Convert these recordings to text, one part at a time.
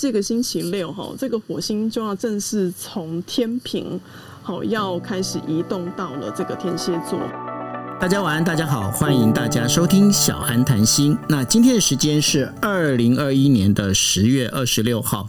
这个星期六哈，这个火星就要正式从天平好要开始移动到了这个天蝎座。大家晚安，大家好，欢迎大家收听小安谈心。那今天的时间是二零二一年的十月二十六号。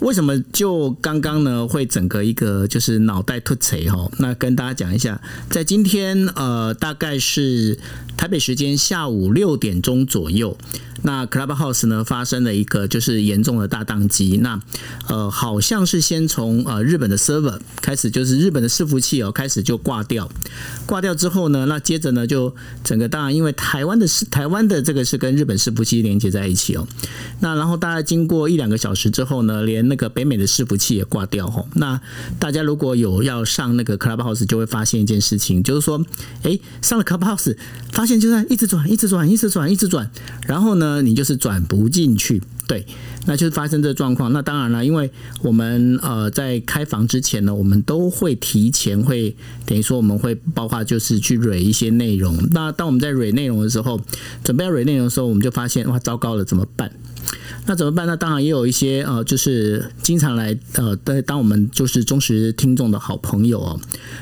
为什么就刚刚呢会整个一个就是脑袋突锤哈？那跟大家讲一下，在今天呃大概是台北时间下午六点钟左右。那 Clubhouse 呢发生了一个就是严重的大宕机，那呃好像是先从呃日本的 server 开始，就是日本的伺服器哦开始就挂掉，挂掉之后呢，那接接着呢就整个当然因为台湾的是台湾的这个是跟日本伺服器连接在一起哦，那然后大概经过一两个小时之后呢，连那个北美的伺服器也挂掉吼，那大家如果有要上那个 Clubhouse 就会发现一件事情，就是说哎上了 Clubhouse 发现就在一直转一直转一直转一直转，然后呢。你就是转不进去，对，那就是发生这状况。那当然了，因为我们呃在开房之前呢，我们都会提前会等于说我们会包括就是去蕊一些内容。那当我们在蕊内容的时候，准备要蕊内容的时候，我们就发现哇，糟糕了，怎么办？那怎么办？那当然也有一些呃，就是经常来呃，当我们就是忠实听众的好朋友哦，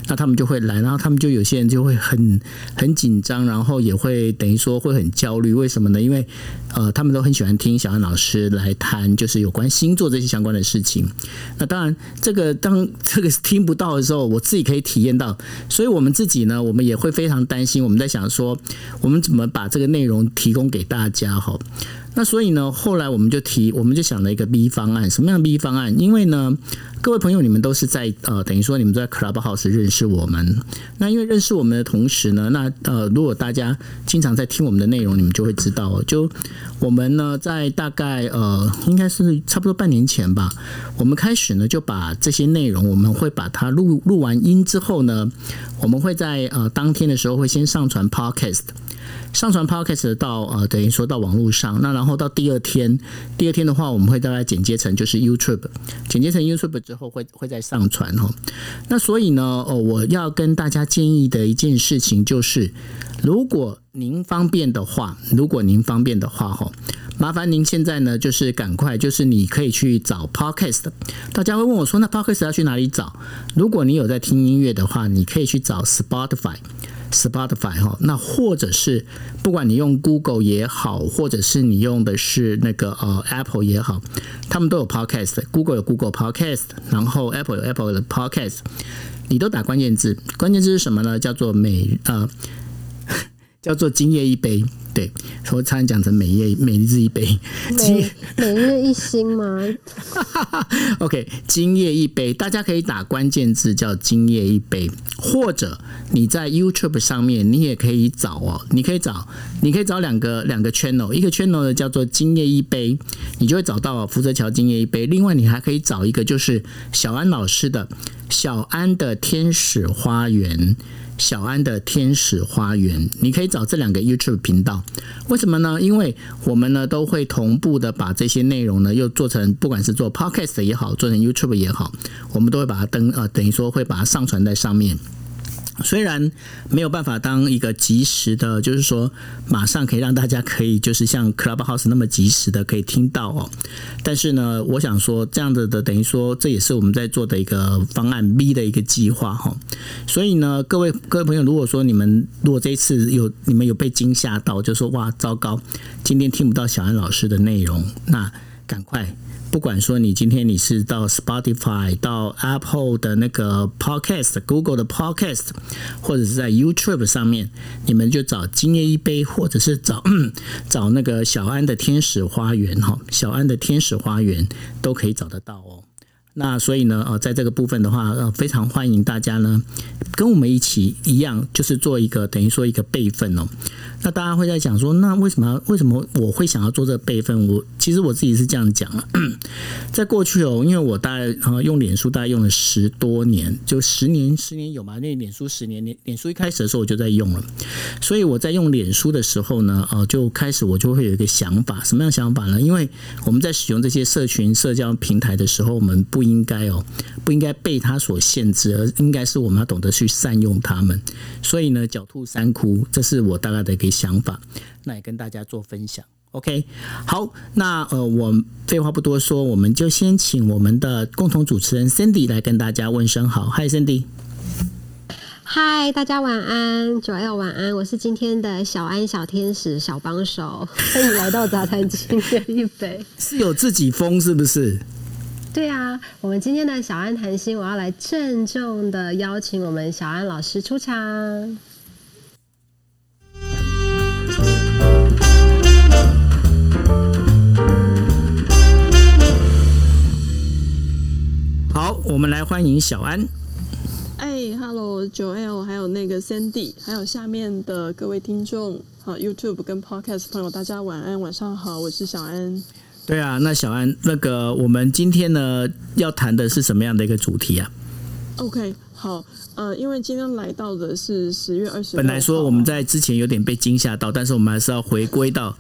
那他们就会来，然后他们就有些人就会很很紧张，然后也会等于说会很焦虑。为什么呢？因为呃，他们都很喜欢听小安老师来谈，就是有关星座这些相关的事情。那当然，这个当这个听不到的时候，我自己可以体验到，所以我们自己呢，我们也会非常担心。我们在想说，我们怎么把这个内容提供给大家哈？那所以呢，后来我们就提，我们就想了一个 B 方案。什么样的 B 方案？因为呢，各位朋友，你们都是在呃，等于说你们在 Clubhouse 认识我们。那因为认识我们的同时呢，那呃，如果大家经常在听我们的内容，你们就会知道，就我们呢，在大概呃，应该是差不多半年前吧，我们开始呢就把这些内容，我们会把它录录完音之后呢，我们会在呃当天的时候会先上传 Podcast。上传 Podcast 到呃，等于说到网络上，那然后到第二天，第二天的话，我们会大概剪接成就是 YouTube，剪接成 YouTube 之后会会再上传哈。那所以呢，哦，我要跟大家建议的一件事情就是，如果您方便的话，如果您方便的话哈，麻烦您现在呢就是赶快，就是你可以去找 Podcast。大家会问我说，那 Podcast 要去哪里找？如果你有在听音乐的话，你可以去找 Spotify。Spotify 哈，那或者是不管你用 Google 也好，或者是你用的是那个呃 Apple 也好，他们都有 Podcast。Google 有 Google Podcast，然后 Apple 有 Apple 的 Podcast，你都打关键字，关键字是什么呢？叫做美呃，叫做今夜一杯。对，我差点讲成每夜每日一杯，每每日一星吗？OK，今夜一杯，大家可以打关键字叫今夜一杯，或者你在 YouTube 上面，你也可以找哦，你可以找，你可以找两个两个 channel，一个 channel 呢叫做今夜一杯，你就会找到福泽桥今夜一杯。另外，你还可以找一个就是小安老师的小安的天使花园。小安的天使花园，你可以找这两个 YouTube 频道。为什么呢？因为我们呢都会同步的把这些内容呢又做成，不管是做 Podcast 也好，做成 YouTube 也好，我们都会把它登呃，等于说会把它上传在上面。虽然没有办法当一个及时的，就是说马上可以让大家可以就是像 Clubhouse 那么及时的可以听到哦，但是呢，我想说这样子的等于说这也是我们在做的一个方案 B 的一个计划哈。所以呢，各位各位朋友，如果说你们如果这一次有你们有被惊吓到，就说哇糟糕，今天听不到小安老师的内容，那赶快。不管说你今天你是到 Spotify、到 Apple 的那个 Podcast、Google 的 Podcast，或者是在 YouTube 上面，你们就找今夜一杯，或者是找 找那个小安的天使花园哈，小安的天使花园都可以找得到哦。那所以呢，呃，在这个部分的话，呃，非常欢迎大家呢跟我们一起一样，就是做一个等于说一个备份哦。那大家会在想说，那为什么为什么我会想要做这个备份？我其实我自己是这样讲啊，在过去哦，因为我大概呃用脸书大概用了十多年，就十年十年有嘛？那脸书十年，脸脸书一开始的时候我就在用了，所以我在用脸书的时候呢，呃，就开始我就会有一个想法，什么样的想法呢？因为我们在使用这些社群社交平台的时候，我们不应该哦，不应该被它所限制，而应该是我们要懂得去善用它们。所以呢，狡兔三窟，这是我大概的一个。想法，那也跟大家做分享。OK，好，那呃，我废话不多说，我们就先请我们的共同主持人 Cindy 来跟大家问声好。Hi Sandy，嗨，大家晚安，Joel 晚安，我是今天的小安小天使小帮手，欢迎来到杂谈今天一杯，是有自己风是不是？对啊，我们今天的小安谈心，我要来郑重的邀请我们小安老师出场。好，我们来欢迎小安。哎，Hello，Joel，还有那个 Sandy，还有下面的各位听众，好，YouTube 跟 Podcast 朋友，大家晚安，晚上好，我是小安。对啊，那小安，那个我们今天呢要谈的是什么样的一个主题啊？OK，好，呃，因为今天来到的是十月二十，本来说我们在之前有点被惊吓到，但是我们还是要回归到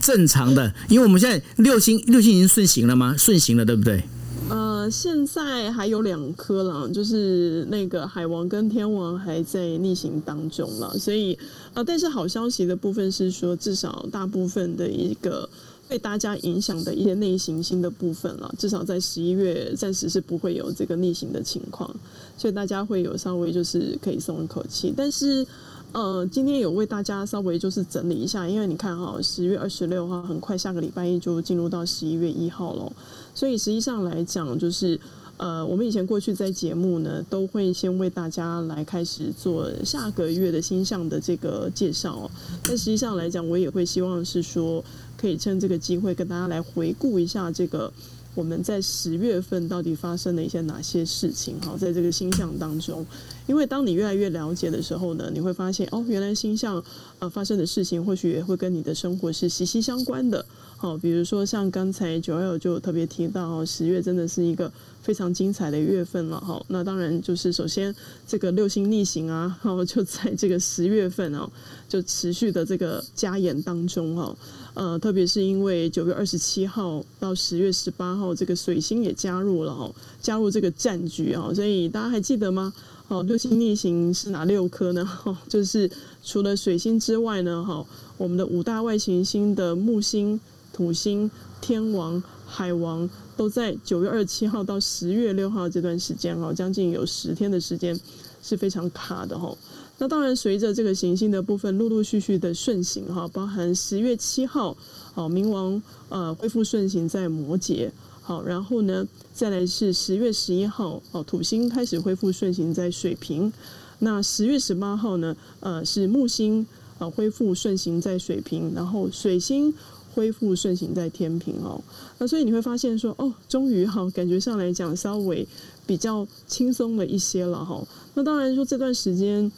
正常的，因为我们现在六星六星已经顺行了吗？顺行了，对不对？呃，现在还有两颗了，就是那个海王跟天王还在逆行当中了，所以呃，但是好消息的部分是说，至少大部分的一个被大家影响的一些内行星的部分了，至少在十一月暂时是不会有这个逆行的情况，所以大家会有稍微就是可以松一口气，但是。呃，今天有为大家稍微就是整理一下，因为你看哈，十月二十六号很快下个礼拜一就进入到十一月一号了，所以实际上来讲，就是呃，我们以前过去在节目呢，都会先为大家来开始做下个月的星象的这个介绍，但实际上来讲，我也会希望是说，可以趁这个机会跟大家来回顾一下这个。我们在十月份到底发生了一些哪些事情？哈，在这个星象当中，因为当你越来越了解的时候呢，你会发现哦，原来星象呃发生的事情，或许也会跟你的生活是息息相关的。好，比如说像刚才九幺就特别提到哦，十月真的是一个非常精彩的月份了。哈，那当然就是首先这个六星逆行啊，然后就在这个十月份哦，就持续的这个加演当中哈。呃，特别是因为九月二十七号到十月十八号，这个水星也加入了哦，加入这个战局啊，所以大家还记得吗？哦，六星逆行是哪六颗呢？哦，就是除了水星之外呢，哈，我们的五大外行星的木星、土星、天王、海王都在九月二十七号到十月六号这段时间哈，将近有十天的时间是非常卡的哈。那当然，随着这个行星的部分陆陆续续的顺行哈，包含十月七号，好，冥王呃恢复顺行在摩羯，好，然后呢，再来是十月十一号，哦，土星开始恢复顺行在水瓶，那十月十八号呢，呃，是木星啊恢复顺行在水瓶，然后水星恢复顺行在天平哦，那所以你会发现说，哦，终于哈，感觉上来讲稍微比较轻松了一些了哈。那当然说这段时间。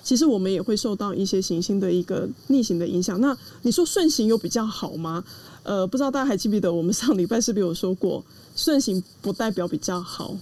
其实我们也会受到一些行星的一个逆行的影响。那你说顺行有比较好吗？呃，不知道大家还记不记得我们上礼拜是不是有说过，顺行不代表比较好。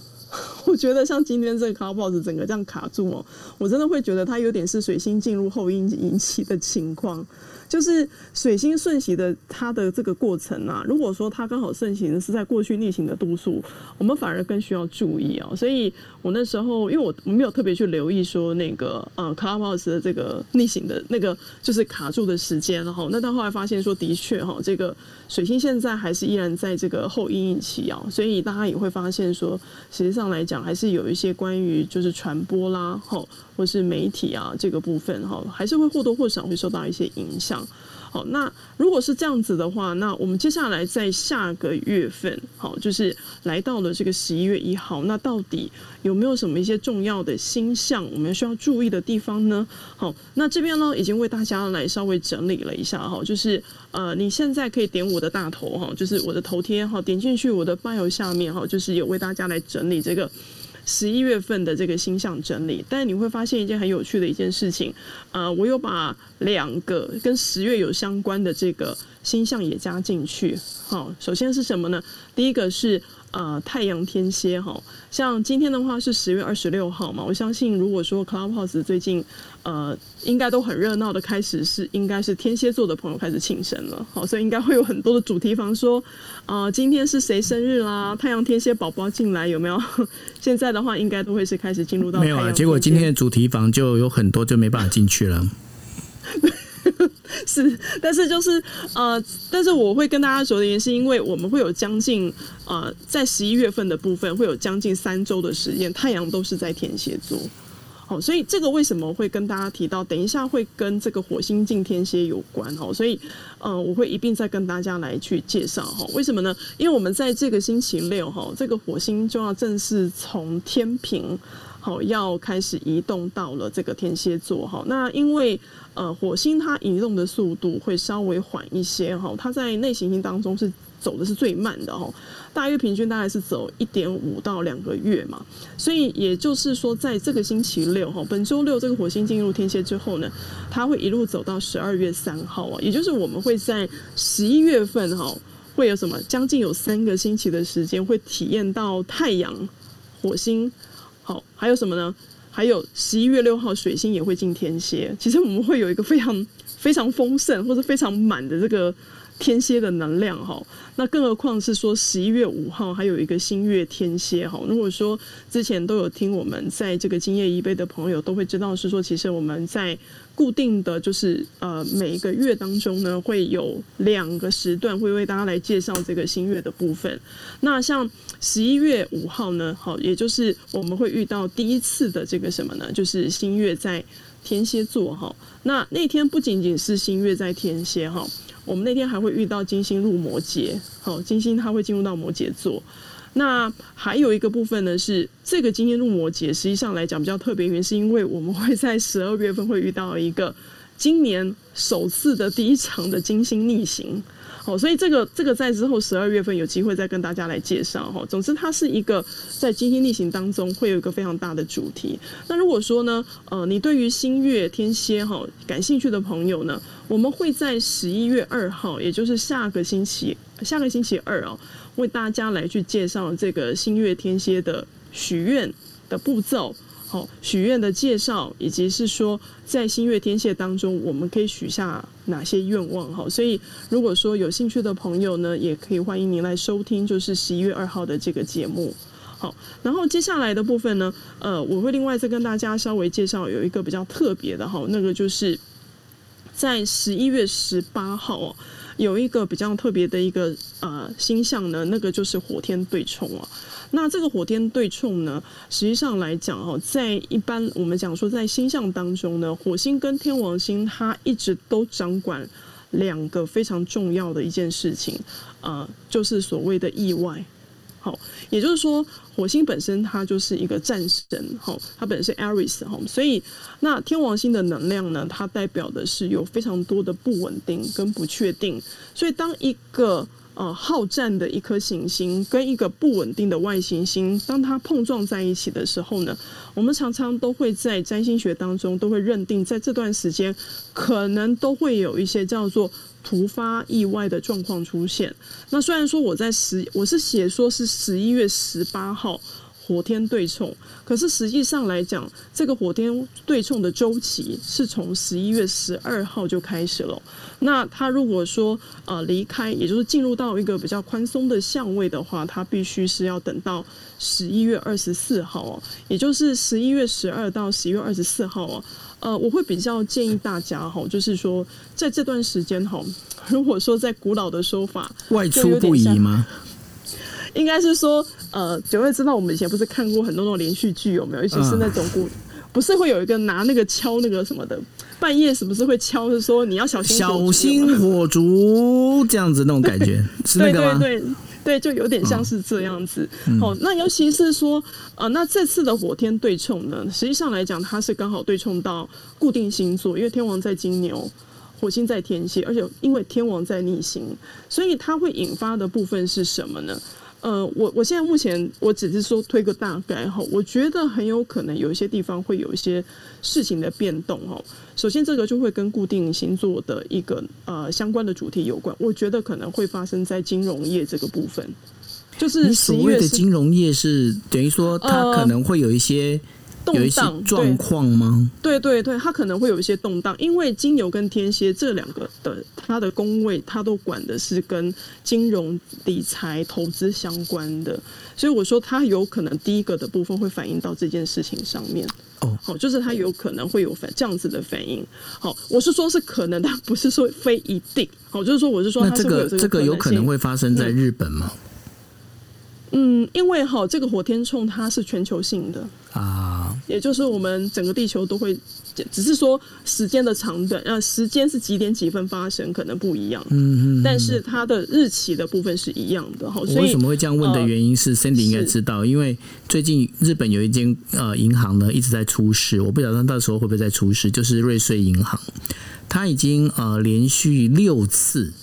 我觉得像今天这个 Clubhouse 整个这样卡住哦，我真的会觉得它有点是水星进入后阴引起的情况。就是水星顺行的它的这个过程啊，如果说它刚好顺行是在过去逆行的度数，我们反而更需要注意哦。所以我那时候因为我我没有特别去留意说那个呃 Clubhouse 的这个逆行的那个就是卡住的时间，然后那到后来发现说的确哈，这个水星现在还是依然在这个后阴影期啊，所以大家也会发现说，实际上来讲还是有一些关于就是传播啦，吼或是媒体啊这个部分哈，还是会或多或少会受到一些影响。好，那如果是这样子的话，那我们接下来在下个月份，好，就是来到了这个十一月一号，那到底有没有什么一些重要的星象，我们需要注意的地方呢？好，那这边呢已经为大家来稍微整理了一下哈，就是呃，你现在可以点我的大头哈，就是我的头贴哈，点进去我的 bio 下面哈，就是有为大家来整理这个。十一月份的这个星象整理，但你会发现一件很有趣的一件事情，呃，我有把两个跟十月有相关的这个星象也加进去。好，首先是什么呢？第一个是。呃，太阳天蝎哈，像今天的话是十月二十六号嘛，我相信如果说 Clubhouse 最近呃应该都很热闹的开始是应该是天蝎座的朋友开始庆生了，好，所以应该会有很多的主题房说啊、呃，今天是谁生日啦？太阳天蝎宝宝进来有没有？现在的话应该都会是开始进入到没有啊，结果今天的主题房就有很多就没办法进去了。是，但是就是呃，但是我会跟大家说的原因，是因为我们会有将近呃，在十一月份的部分会有将近三周的时间，太阳都是在天蝎座。好，所以这个为什么会跟大家提到？等一下会跟这个火星进天蝎有关哦，所以呃，我会一并再跟大家来去介绍哈。为什么呢？因为我们在这个星期六哈，这个火星就要正式从天平好要开始移动到了这个天蝎座哈。那因为呃，火星它移动的速度会稍微缓一些哈，它在内行星当中是。走的是最慢的哈，大约平均大概是走一点五到两个月嘛，所以也就是说，在这个星期六哈，本周六这个火星进入天蝎之后呢，它会一路走到十二月三号啊，也就是我们会在十一月份哈，会有什么将近有三个星期的时间会体验到太阳、火星，好，还有什么呢？还有十一月六号水星也会进天蝎，其实我们会有一个非常非常丰盛或者非常满的这个。天蝎的能量哈，那更何况是说十一月五号还有一个新月天蝎哈。如果说之前都有听我们在这个今夜一杯的朋友都会知道是说，其实我们在固定的就是呃每一个月当中呢，会有两个时段会为大家来介绍这个新月的部分。那像十一月五号呢，好，也就是我们会遇到第一次的这个什么呢？就是新月在天蝎座哈。那那天不仅仅是新月在天蝎哈。我们那天还会遇到金星入摩羯，好，金星它会进入到摩羯座。那还有一个部分呢，是这个今天入摩羯，实际上来讲比较特别，原因是因为我们会在十二月份会遇到一个今年首次的第一场的金星逆行。哦，所以这个这个在之后十二月份有机会再跟大家来介绍哈。总之，它是一个在金星逆行当中会有一个非常大的主题。那如果说呢，呃，你对于新月天蝎哈感兴趣的朋友呢，我们会在十一月二号，也就是下个星期下个星期二哦，为大家来去介绍这个新月天蝎的许愿的步骤。好，许愿的介绍，以及是说在新月天蝎当中，我们可以许下哪些愿望？哈，所以如果说有兴趣的朋友呢，也可以欢迎您来收听，就是十一月二号的这个节目。好，然后接下来的部分呢，呃，我会另外再跟大家稍微介绍有一个比较特别的哈，那个就是在十一月十八号哦有一个比较特别的一个呃星象呢，那个就是火天对冲啊。那这个火天对冲呢，实际上来讲哦，在一般我们讲说在星象当中呢，火星跟天王星它一直都掌管两个非常重要的一件事情，呃，就是所谓的意外。也就是说，火星本身它就是一个战神，哈，它本身是 Aries 哈，所以那天王星的能量呢，它代表的是有非常多的不稳定跟不确定，所以当一个呃，好战的一颗行星跟一个不稳定的外行星，当它碰撞在一起的时候呢，我们常常都会在占星学当中都会认定，在这段时间可能都会有一些叫做突发意外的状况出现。那虽然说我在十，我是写说是十一月十八号。火天对冲，可是实际上来讲，这个火天对冲的周期是从十一月十二号就开始了。那他如果说呃离开，也就是进入到一个比较宽松的相位的话，他必须是要等到十一月二十四号哦，也就是十一月十二到十一月二十四号哦。呃，我会比较建议大家哈，就是说在这段时间哈，如果说在古老的说法，外出不宜吗？应该是说，呃，九月知道我们以前不是看过很多那种连续剧，有没有？尤其是那种古，不是会有一个拿那个敲那个什么的，半夜是不是会敲？是说你要小心小心火烛这样子那种感觉，是那个吗？对对对对，就有点像是这样子。好、嗯，那尤其是说，呃，那这次的火天对冲呢，实际上来讲，它是刚好对冲到固定星座，因为天王在金牛，火星在天蝎，而且因为天王在逆行，所以它会引发的部分是什么呢？呃，我我现在目前我只是说推个大概哈，我觉得很有可能有一些地方会有一些事情的变动哈。首先，这个就会跟固定星座的一个呃相关的主题有关，我觉得可能会发生在金融业这个部分。就是你所谓的金融业是等于说它可能会有一些有一些状况吗？对对对，它可能会有一些动荡，因为金牛跟天蝎这两个的它的宫位，它都管的是跟金融、理财、投资相关的，所以我说它有可能第一个的部分会反映到这件事情上面。哦，好，就是它有可能会有反这样子的反应。好，我是说是可能，但不是说非一定。好，就是说我是说它是这个这个有可能会发生在日本吗？嗯嗯，因为哈，这个火天冲它是全球性的啊，也就是我们整个地球都会，只是说时间的长短，呃，时间是几点几分发生可能不一样，嗯嗯，但是它的日期的部分是一样的哈。所以为什么会这样问的原因是，Cindy 应该知道，因为最近日本有一间呃银行呢一直在出事，我不晓得到时候会不会再出事，就是瑞穗银行，它已经呃连续六次。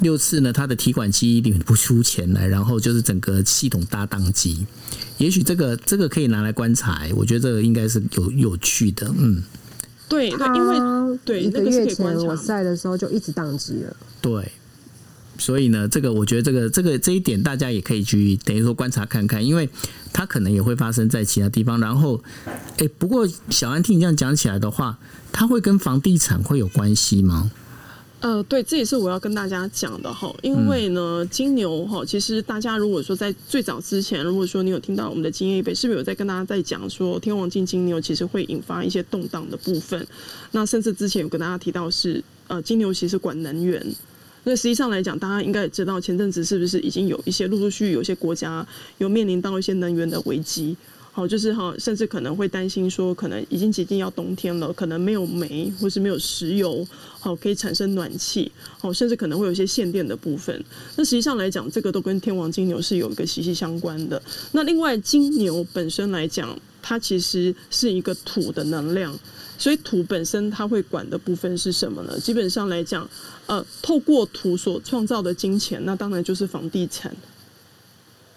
六次呢，他的提款机里面不出钱来，然后就是整个系统大宕机。也许这个这个可以拿来观察，我觉得这个应该是有有趣的。嗯，对，因为对一个月前我在的时候就一直宕机了。对，所以呢，这个我觉得这个这个这一点大家也可以去等于说观察看看，因为它可能也会发生在其他地方。然后，哎，不过小安听你这样讲起来的话，它会跟房地产会有关系吗？呃，对，这也是我要跟大家讲的哈，因为呢，金牛哈，其实大家如果说在最早之前，如果说你有听到我们的经验一杯，是不是有在跟大家在讲说天王进金牛，其实会引发一些动荡的部分？那甚至之前有跟大家提到是，呃，金牛其实管能源，那实际上来讲，大家应该也知道，前阵子是不是已经有一些陆陆续续有些国家有面临到一些能源的危机？好，就是哈，甚至可能会担心说，可能已经接近要冬天了，可能没有煤或是没有石油，好，可以产生暖气，好，甚至可能会有一些限电的部分。那实际上来讲，这个都跟天王金牛是有一个息息相关的。那另外，金牛本身来讲，它其实是一个土的能量，所以土本身它会管的部分是什么呢？基本上来讲，呃，透过土所创造的金钱，那当然就是房地产。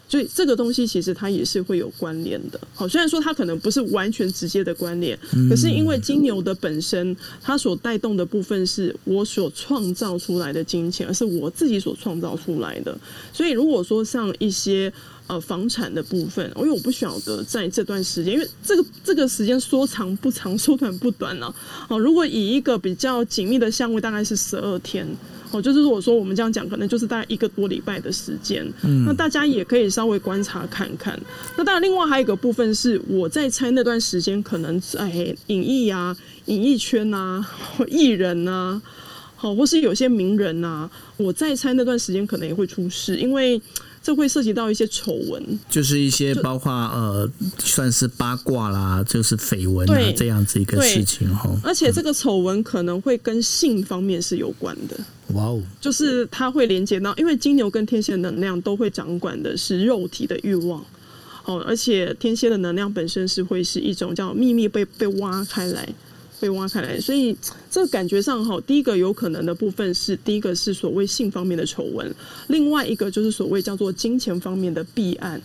所以这个东西其实它也是会有关联的。好，虽然说它可能不是完全直接的关联，可是因为金牛的本身，它所带动的部分是我所创造出来的金钱，而是我自己所创造出来的。所以如果说像一些呃房产的部分，因为我不晓得在这段时间，因为这个这个时间说长不长，说短不短了。好，如果以一个比较紧密的相位，大概是十二天。哦，就是如果说我们这样讲，可能就是大概一个多礼拜的时间。嗯，那大家也可以稍微观察看看。那当然，另外还有一个部分是我在猜那段时间，可能在演艺啊、演艺圈啊、艺人啊，好，或是有些名人啊，我在猜那段时间可能也会出事，因为。这会涉及到一些丑闻，就是一些包括呃，算是八卦啦，就是绯闻啊这样子一个事情哈。而且这个丑闻可能会跟性方面是有关的。哇哦！就是它会连接到，因为金牛跟天蝎的能量都会掌管的是肉体的欲望。哦，而且天蝎的能量本身是会是一种叫秘密被被挖开来。被挖开来，所以这感觉上哈，第一个有可能的部分是，第一个是所谓性方面的丑闻，另外一个就是所谓叫做金钱方面的弊案。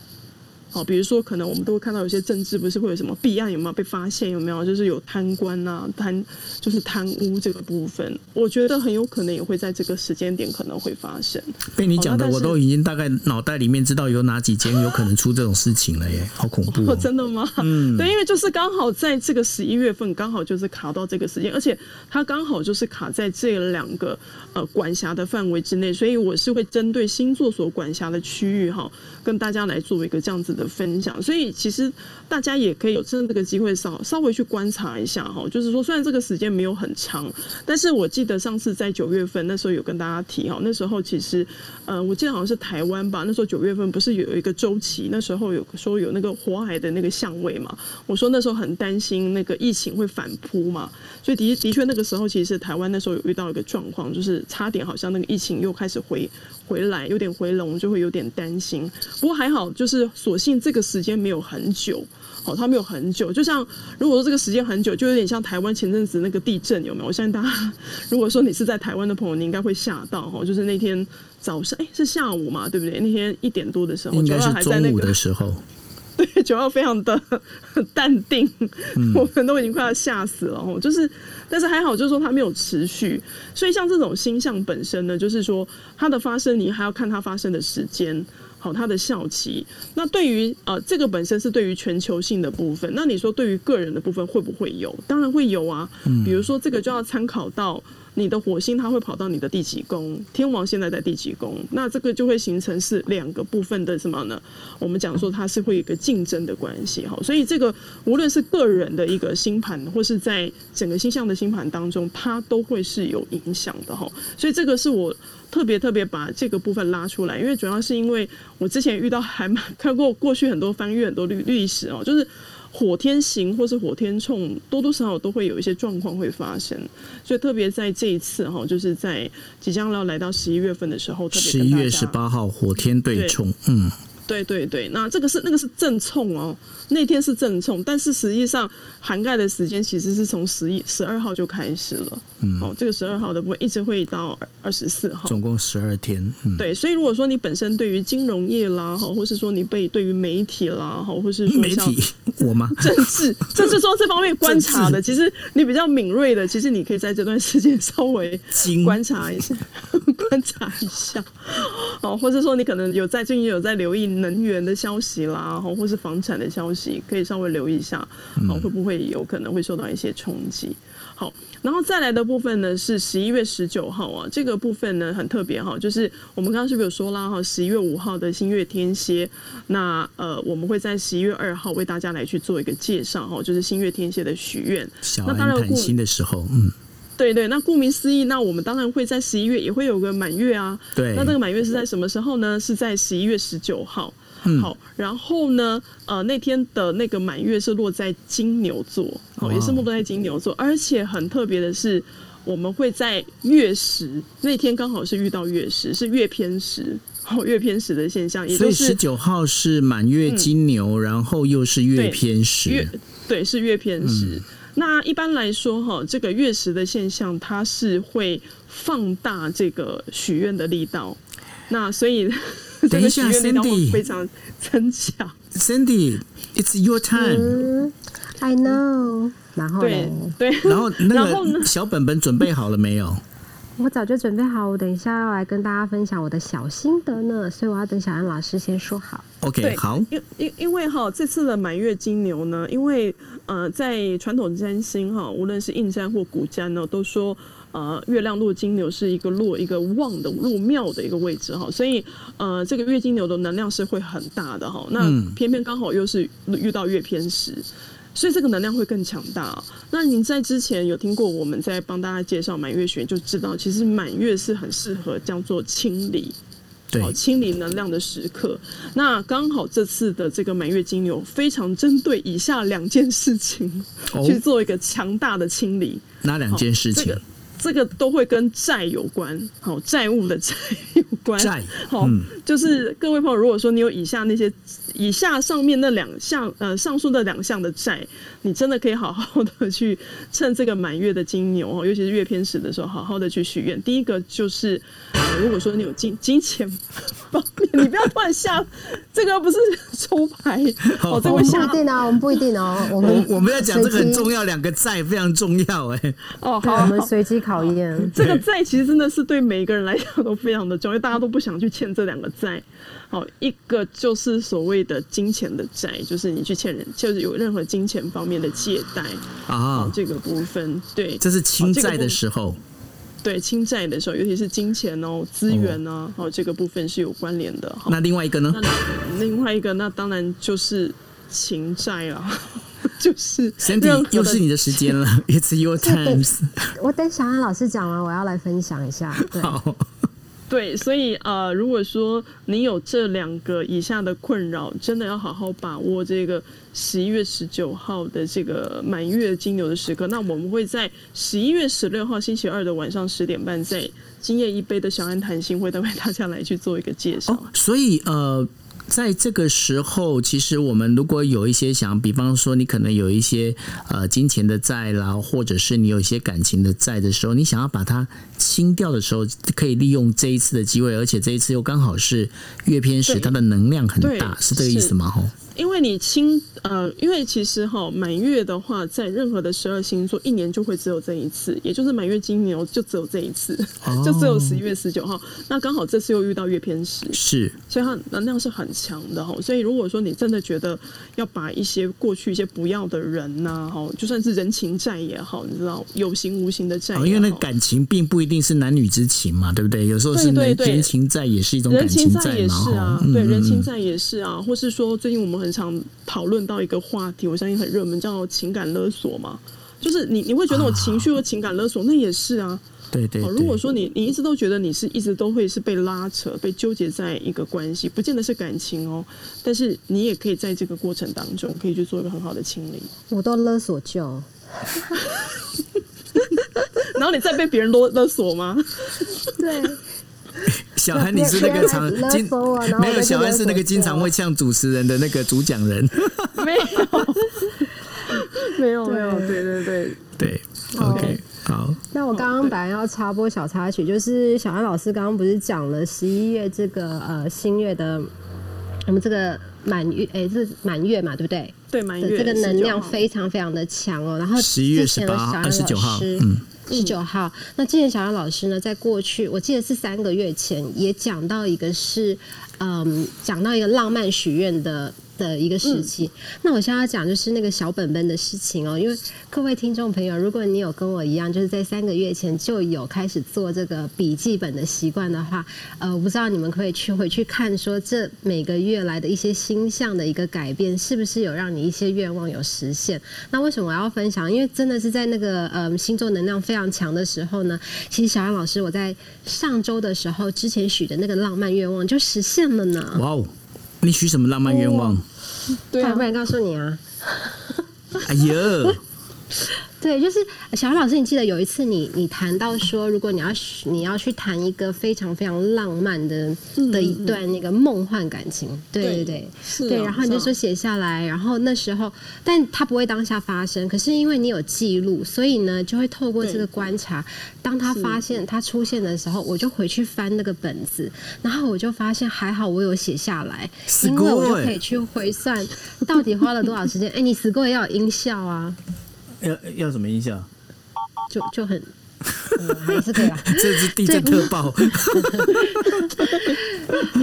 好，比如说，可能我们都会看到有些政治不是会有什么弊案，有没有被发现？有没有就是有贪官啊，贪就是贪污这个部分，我觉得很有可能也会在这个时间点可能会发生。被你讲的，我都已经大概脑袋里面知道有哪几间有可能出这种事情了耶，好恐怖哦！真的吗？嗯，对，因为就是刚好在这个十一月份，刚好就是卡到这个时间，而且它刚好就是卡在这两个呃管辖的范围之内，所以我是会针对星座所管辖的区域哈，跟大家来做一个这样子的。分享，所以其实大家也可以有趁这个机会稍稍微去观察一下哈，就是说虽然这个时间没有很长，但是我记得上次在九月份那时候有跟大家提哈，那时候其实呃我记得好像是台湾吧，那时候九月份不是有一个周期，那时候有说有那个火海的那个相位嘛，我说那时候很担心那个疫情会反扑嘛，所以的的确那个时候其实台湾那时候有遇到一个状况，就是差点好像那个疫情又开始回回来，有点回笼，就会有点担心，不过还好就是所幸。这个时间没有很久，好，它没有很久。就像如果说这个时间很久，就有点像台湾前阵子那个地震，有没有？我相信大家，如果说你是在台湾的朋友，你应该会吓到哈。就是那天早上，哎，是下午嘛，对不对？那天一点多的时候，应该是中午的时候。对，九号非常的 淡定，嗯、我们都已经快要吓死了哦。就是，但是还好，就是说它没有持续。所以像这种星象本身呢，就是说它的发生，你还要看它发生的时间。好，它的效期。那对于呃这个本身是对于全球性的部分，那你说对于个人的部分会不会有？当然会有啊。比如说这个就要参考到。你的火星它会跑到你的第几宫？天王现在在第几宫？那这个就会形成是两个部分的什么呢？我们讲说它是会有一个竞争的关系哈，所以这个无论是个人的一个星盘，或是在整个星象的星盘当中，它都会是有影响的哈。所以这个是我特别特别把这个部分拉出来，因为主要是因为我之前遇到还蛮看过过去很多翻阅很多历历史哦，就是。火天行或是火天冲，多多少少都会有一些状况会发生，所以特别在这一次哈，就是在即将要来到十一月份的时候，特别十一月十八号火天对冲，嗯。对对对，那这个是那个是正冲哦，那天是正冲，但是实际上涵盖的时间其实是从十一十二号就开始了，嗯，哦，这个十二号的部分一直会到二十四号，总共十二天，嗯，对，所以如果说你本身对于金融业啦，哈，或是说你被对于媒体啦，哈，或是说媒体我吗？政治，政治说这方面观察的，其实你比较敏锐的，其实你可以在这段时间 稍微观察一下，观察一下，哦，或者说你可能有在最近有在留意。能源的消息啦，或是房产的消息，可以稍微留意一下，好，会不会有可能会受到一些冲击？好，然后再来的部分呢，是十一月十九号啊，这个部分呢很特别哈，就是我们刚刚是不是有说啦哈，十一月五号的新月天蝎，那呃，我们会在十一月二号为大家来去做一个介绍哈，就是新月天蝎的许愿，那当然谈心的时候，嗯。对对，那顾名思义，那我们当然会在十一月也会有个满月啊。对，那这个满月是在什么时候呢？是在十一月十九号。嗯。好，然后呢，呃，那天的那个满月是落在金牛座，哦，也是落在金牛座，而且很特别的是，我们会在月食那天刚好是遇到月食，是月偏食，哦，月偏食的现象。也就是，所以十九号是满月金牛，嗯，然后又是月偏食。月对，是月偏食。嗯那一般来说，哈，这个月食的现象，它是会放大这个许愿的力道。那所以，等一下，Cindy 非常增强。Cindy，it's your time。嗯，I know。然后对对，然后那个小本本准备好了没有？我早就准备好，我等一下要来跟大家分享我的小心得呢，所以我要等小安老师先说好。OK，好。因因因为哈，这次的满月金牛呢，因为呃，在传统占星哈，无论是印占或古占呢，都说呃，月亮落金牛是一个落一个旺的落庙的一个位置哈，所以呃，这个月金牛的能量是会很大的哈。那偏偏刚好又是遇到月偏食。所以这个能量会更强大。那您在之前有听过我们在帮大家介绍满月学，就知道其实满月是很适合叫做清理，对，清理能量的时刻。那刚好这次的这个满月金牛非常针对以下两件事情去做一个强大的清理。哪两件事情？这个都会跟债有关，好，债务的债有关。债，好，就是各位朋友，如果说你有以下那些。以下上面那两项，呃，上述的两项的债，你真的可以好好的去趁这个满月的金牛哦，尤其是月偏食的时候，好好的去许愿。第一个就是，呃，如果说你有金金钱方面，你不要突然下，这个不是抽牌哦，这个下不一定啊，我们不一定哦，我们我们要讲这个很重要，两个债非常重要哎。哦，好，我们随机考验。这个债其实真的是对每一个人来讲都非常的重要，因为大家都不想去欠这两个债。好，一个就是所谓的金钱的债，就是你去欠人，就是有任何金钱方面的借贷啊，这个部分对，这是清债的时候，对，清债的时候，尤其是金钱哦，资源呢，哦，这个部分是有关联的。那另外一个呢？另外一个，那当然就是情债了，就是 Cindy 又是你的时间了，It's your time。我等小安老师讲完，我要来分享一下。对。好。对，所以呃，如果说你有这两个以下的困扰，真的要好好把握这个十一月十九号的这个满月金牛的时刻。那我们会在十一月十六号星期二的晚上十点半，在今夜一杯的小安谈心会，带为大家来去做一个介绍。所以呃，在这个时候，其实我们如果有一些想，比方说你可能有一些呃金钱的债啦，或者是你有一些感情的债的时候，你想要把它清掉的时候，可以利用这一次的机会，而且这一次又刚好是月偏食，它的能量很大，是这个意思吗？吼。因为你清呃，因为其实哈满月的话，在任何的十二星座，一年就会只有这一次，也就是满月金牛就只有这一次，哦、就只有十一月十九号。那刚好这次又遇到月偏食，是，所以它能量是很强的哈。所以如果说你真的觉得要把一些过去一些不要的人呐、啊，哈，就算是人情债也好，你知道有形无形的债、哦，因为那感情并不一定是男女之情嘛，对不对？有时候是人情债也是一种感情债也，是啊，对，人情债也是啊，或是说最近我们很。常讨论到一个话题，我相信很热门，叫情感勒索嘛。就是你你会觉得我情绪和情感勒索，啊、那也是啊。对对，对。如果说你你一直都觉得你是一直都会是被拉扯、被纠结在一个关系，不见得是感情哦。但是你也可以在这个过程当中，可以去做一个很好的清理。我都勒索就，然后你再被别人勒勒索吗？对。小韩，你是那个常经没有？小韩是那个经常会呛主持人的那个主讲人。没有，没有，没有，对对对对。OK，好。那我刚刚本来要插播小插曲，就是小安老师刚刚不是讲了十一月这个呃新月的，我们这个满月，哎，这是满月嘛，对不对？对，满月这个能量非常非常的强哦。然后十一月十八号、二十九号，嗯。十九号，那之前小安老师呢，在过去我记得是三个月前，也讲到一个是，嗯，讲到一个浪漫许愿的。的一个时期，嗯、那我现在要讲就是那个小本本的事情哦，因为各位听众朋友，如果你有跟我一样，就是在三个月前就有开始做这个笔记本的习惯的话，呃，我不知道你们可以去回去看，说这每个月来的一些星象的一个改变，是不是有让你一些愿望有实现？那为什么我要分享？因为真的是在那个呃星座能量非常强的时候呢，其实小安老师我在上周的时候之前许的那个浪漫愿望就实现了呢。哇哦！你许什么浪漫愿望？对啊，不然告诉你啊。哎呦！对，就是小安老师，你记得有一次你你谈到说，如果你要你要去谈一个非常非常浪漫的的一段那个梦幻感情，对对对，对，然后你就说写下来，然后那时候，但它不会当下发生，可是因为你有记录，所以呢，就会透过这个观察，当他发现他出现的时候，我就回去翻那个本子，然后我就发现还好我有写下来，因为我就可以去回算到底花了多少时间。哎，你死过也要有音效啊。要要什么音效？就就很。嗯，还是可以啊。这是地震特报。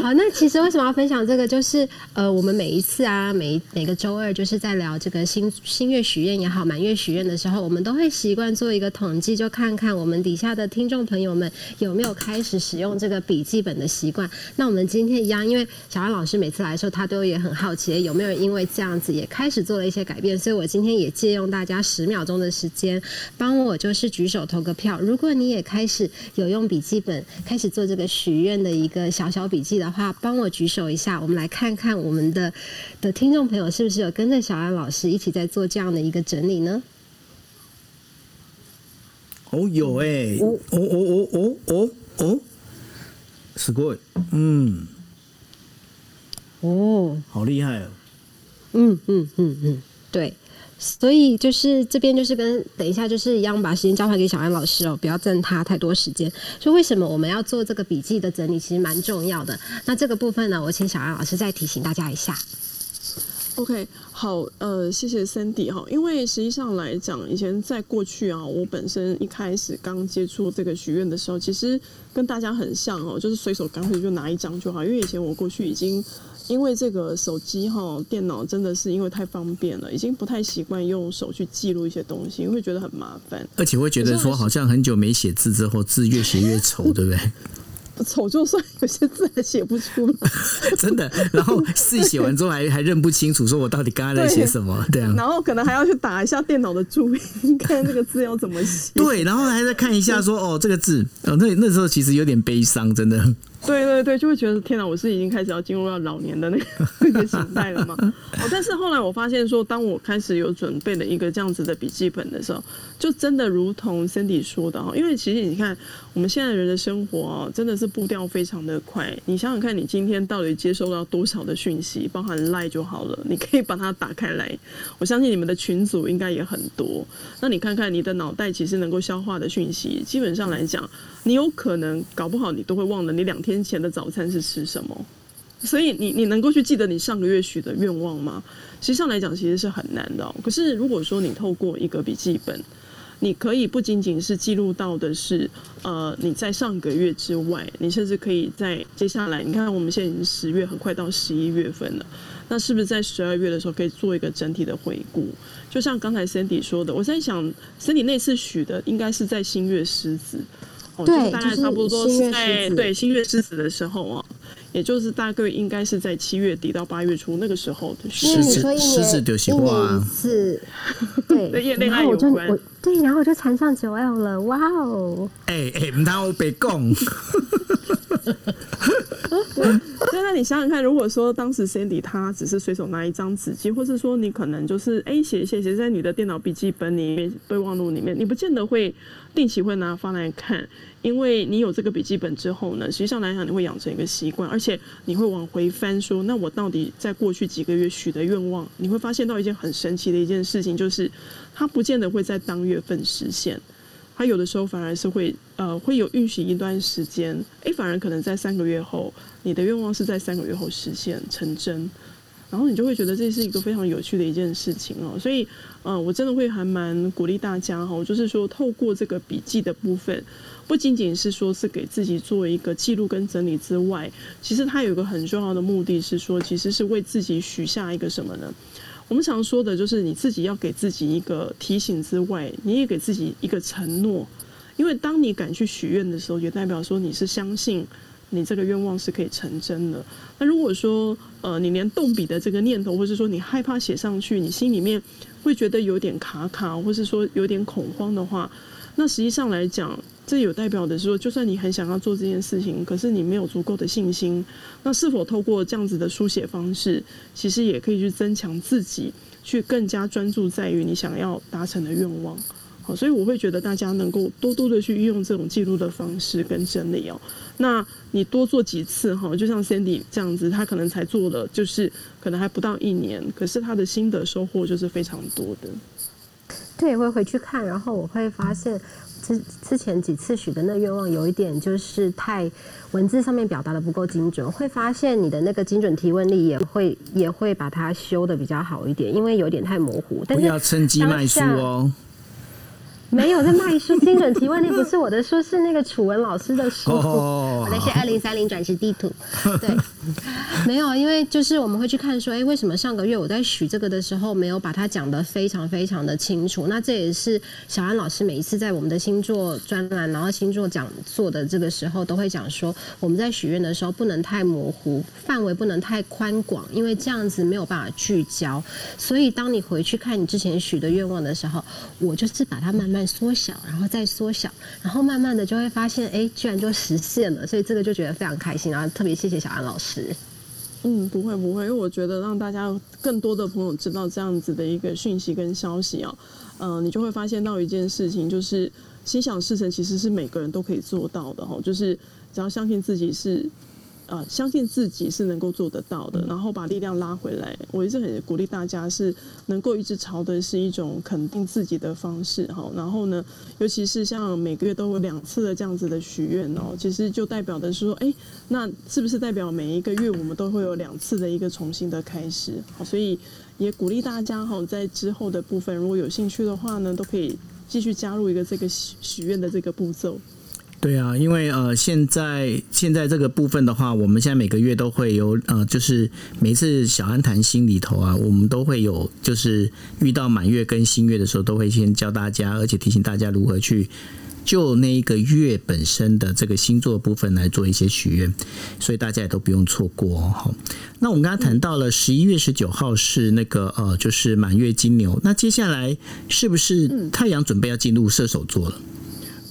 好，那其实为什么要分享这个？就是呃，我们每一次啊，每每个周二，就是在聊这个新新月许愿也好，满月许愿的时候，我们都会习惯做一个统计，就看看我们底下的听众朋友们有没有开始使用这个笔记本的习惯。那我们今天一样，因为小安老师每次来的时候，他都也很好奇，有没有人因为这样子也开始做了一些改变。所以我今天也借用大家十秒钟的时间，帮我就是举手投个票。如果你也开始有用笔记本开始做这个许愿的一个小小笔记的话，帮我举手一下，我们来看看我们的的听众朋友是不是有跟着小安老师一起在做这样的一个整理呢？哦，有哎、欸，哦哦哦哦哦哦，すごい，嗯，哦，好厉害哦，嗯嗯嗯嗯，对。 所以就是这边就是跟等一下就是一样，把时间交还给小安老师哦，不要占他太多时间。所以为什么我们要做这个笔记的整理，其实蛮重要的。那这个部分呢，我请小安老师再提醒大家一下。OK，好，呃，谢谢 Sandy 哈，因为实际上来讲，以前在过去啊，我本身一开始刚接触这个许愿的时候，其实跟大家很像哦，就是随手干脆就拿一张就好，因为以前我过去已经。因为这个手机哈、电脑真的是因为太方便了，已经不太习惯用手去记录一些东西，会觉得很麻烦，而且会觉得说好像很久没写字之后，字越写越丑，对不对？丑就算，有些字还写不出来，真的。然后字写完之后还还认不清楚，说我到底刚刚在写什么？对啊。然后可能还要去打一下电脑的注音，看这个字要怎么写。对，然后还在看一下说哦，这个字哦，那那时候其实有点悲伤，真的。对对对，就会觉得天哪，我是已经开始要进入到老年的那个 那个时代了嘛。哦，但是后来我发现说，当我开始有准备了一个这样子的笔记本的时候，就真的如同 Cindy 说的哈，因为其实你看我们现在人的生活啊，真的是步调非常的快。你想想看，你今天到底接收到多少的讯息，包含 lie 就好了，你可以把它打开来。我相信你们的群组应该也很多。那你看看你的脑袋其实能够消化的讯息，基本上来讲，你有可能搞不好你都会忘了你两天前的早餐是吃什么，所以你你能够去记得你上个月许的愿望吗？实际上来讲，其实是很难的。可是如果说你透过一个笔记本，你可以不仅仅是记录到的是呃你在上个月之外，你甚至可以在接下来，你看我们现在已经十月，很快到十一月份了，那是不是在十二月的时候可以做一个整体的回顾？就像刚才 Cindy 说的，我在想 Cindy 那次许的应该是在新月狮子。对，大概差不多是在对新月狮子的时候啊，也就是大概应该是在七月底到八月初那个时候的。狮子，狮子流行话是，对，然后我就我。对，然后我就缠上九 L 了，哇哦！哎哎，唔通我别讲。对，那你想想看，如果说当时 Sandy 他只是随手拿一张纸巾，或是说你可能就是哎写写写在你的电脑笔记本里面备忘录里面，你不见得会定期会拿翻来看，因为你有这个笔记本之后呢，实际上来讲你会养成一个习惯，而且你会往回翻说，那我到底在过去几个月许的愿望，你会发现到一件很神奇的一件事情，就是它不见得会在当月份实现。它有的时候反而是会呃会有运行一段时间，哎，反而可能在三个月后，你的愿望是在三个月后实现成真，然后你就会觉得这是一个非常有趣的一件事情哦。所以，呃，我真的会还蛮鼓励大家哈，就是说透过这个笔记的部分，不仅仅是说是给自己做一个记录跟整理之外，其实它有一个很重要的目的是说，其实是为自己许下一个什么呢？我们常说的就是你自己要给自己一个提醒之外，你也给自己一个承诺，因为当你敢去许愿的时候，也代表说你是相信你这个愿望是可以成真的。那如果说呃你连动笔的这个念头，或是说你害怕写上去，你心里面会觉得有点卡卡，或是说有点恐慌的话，那实际上来讲，这有代表的是说，就算你很想要做这件事情，可是你没有足够的信心，那是否透过这样子的书写方式，其实也可以去增强自己，去更加专注在于你想要达成的愿望。好，所以我会觉得大家能够多多的去运用这种记录的方式跟整理哦。那你多做几次哈，就像 Sandy 这样子，他可能才做了，就是可能还不到一年，可是他的心得收获就是非常多的。对，会回去看，然后我会发现。之之前几次许的那个愿望，有一点就是太文字上面表达的不够精准，会发现你的那个精准提问力也会也会把它修的比较好一点，因为有点太模糊。但是不要趁机卖书哦。没有在卖书，精准提问那不是我的书，是那个楚文老师的书。Oh. 我的是二零三零转职地图。对，没有，因为就是我们会去看说，哎，为什么上个月我在许这个的时候没有把它讲得非常非常的清楚？那这也是小安老师每一次在我们的星座专栏，然后星座讲座的这个时候，都会讲说，我们在许愿的时候不能太模糊，范围不能太宽广，因为这样子没有办法聚焦。所以当你回去看你之前许的愿望的时候，我就是把它慢慢。缩小，然后再缩小，然后慢慢的就会发现，哎，居然就实现了，所以这个就觉得非常开心，然后特别谢谢小安老师。嗯，不会不会，因为我觉得让大家更多的朋友知道这样子的一个讯息跟消息啊，嗯、呃，你就会发现到一件事情，就是心想事成其实是每个人都可以做到的哈，就是只要相信自己是。呃，相信自己是能够做得到的，然后把力量拉回来。我一直很鼓励大家是能够一直朝的是一种肯定自己的方式哈。然后呢，尤其是像每个月都有两次的这样子的许愿哦，其实就代表的是说，哎，那是不是代表每一个月我们都会有两次的一个重新的开始？好，所以也鼓励大家哈，在之后的部分如果有兴趣的话呢，都可以继续加入一个这个许许愿的这个步骤。对啊，因为呃，现在现在这个部分的话，我们现在每个月都会有呃，就是每次小安谈心里头啊，我们都会有，就是遇到满月跟新月的时候，都会先教大家，而且提醒大家如何去就那一个月本身的这个星座部分来做一些许愿，所以大家也都不用错过哦。好，那我们刚刚谈到了十一月十九号是那个呃，就是满月金牛，那接下来是不是太阳准备要进入射手座了？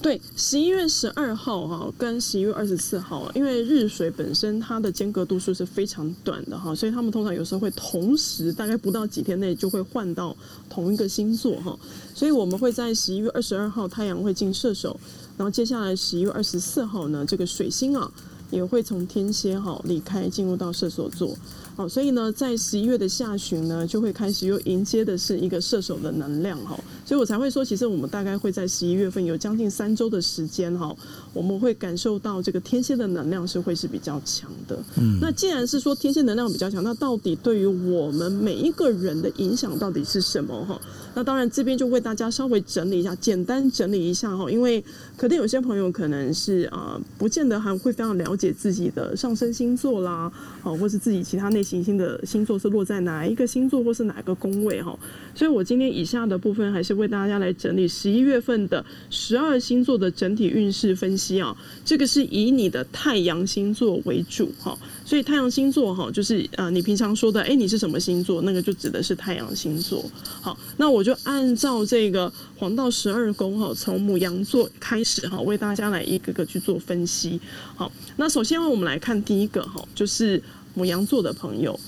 对，十一月十二号哈，跟十一月二十四号，因为日水本身它的间隔度数是非常短的哈，所以他们通常有时候会同时，大概不到几天内就会换到同一个星座哈，所以我们会在十一月二十二号太阳会进射手，然后接下来十一月二十四号呢，这个水星啊也会从天蝎哈离开，进入到射手座。好，所以呢，在十一月的下旬呢，就会开始又迎接的是一个射手的能量哈，所以我才会说，其实我们大概会在十一月份有将近三周的时间哈，我们会感受到这个天蝎的能量是会是比较强的。嗯，那既然是说天蝎能量比较强，那到底对于我们每一个人的影响到底是什么哈？那当然这边就为大家稍微整理一下，简单整理一下哈，因为可能有些朋友可能是啊，不见得还会非常了解自己的上升星座啦，好，或是自己其他内。行星的星座是落在哪一个星座，或是哪个宫位哈？所以我今天以下的部分还是为大家来整理十一月份的十二星座的整体运势分析啊。这个是以你的太阳星座为主哈，所以太阳星座哈，就是呃你平常说的，哎，你是什么星座？那个就指的是太阳星座。好，那我就按照这个黄道十二宫哈，从母羊座开始哈，为大家来一个个去做分析。好，那首先我们来看第一个哈，就是。母羊座的朋友，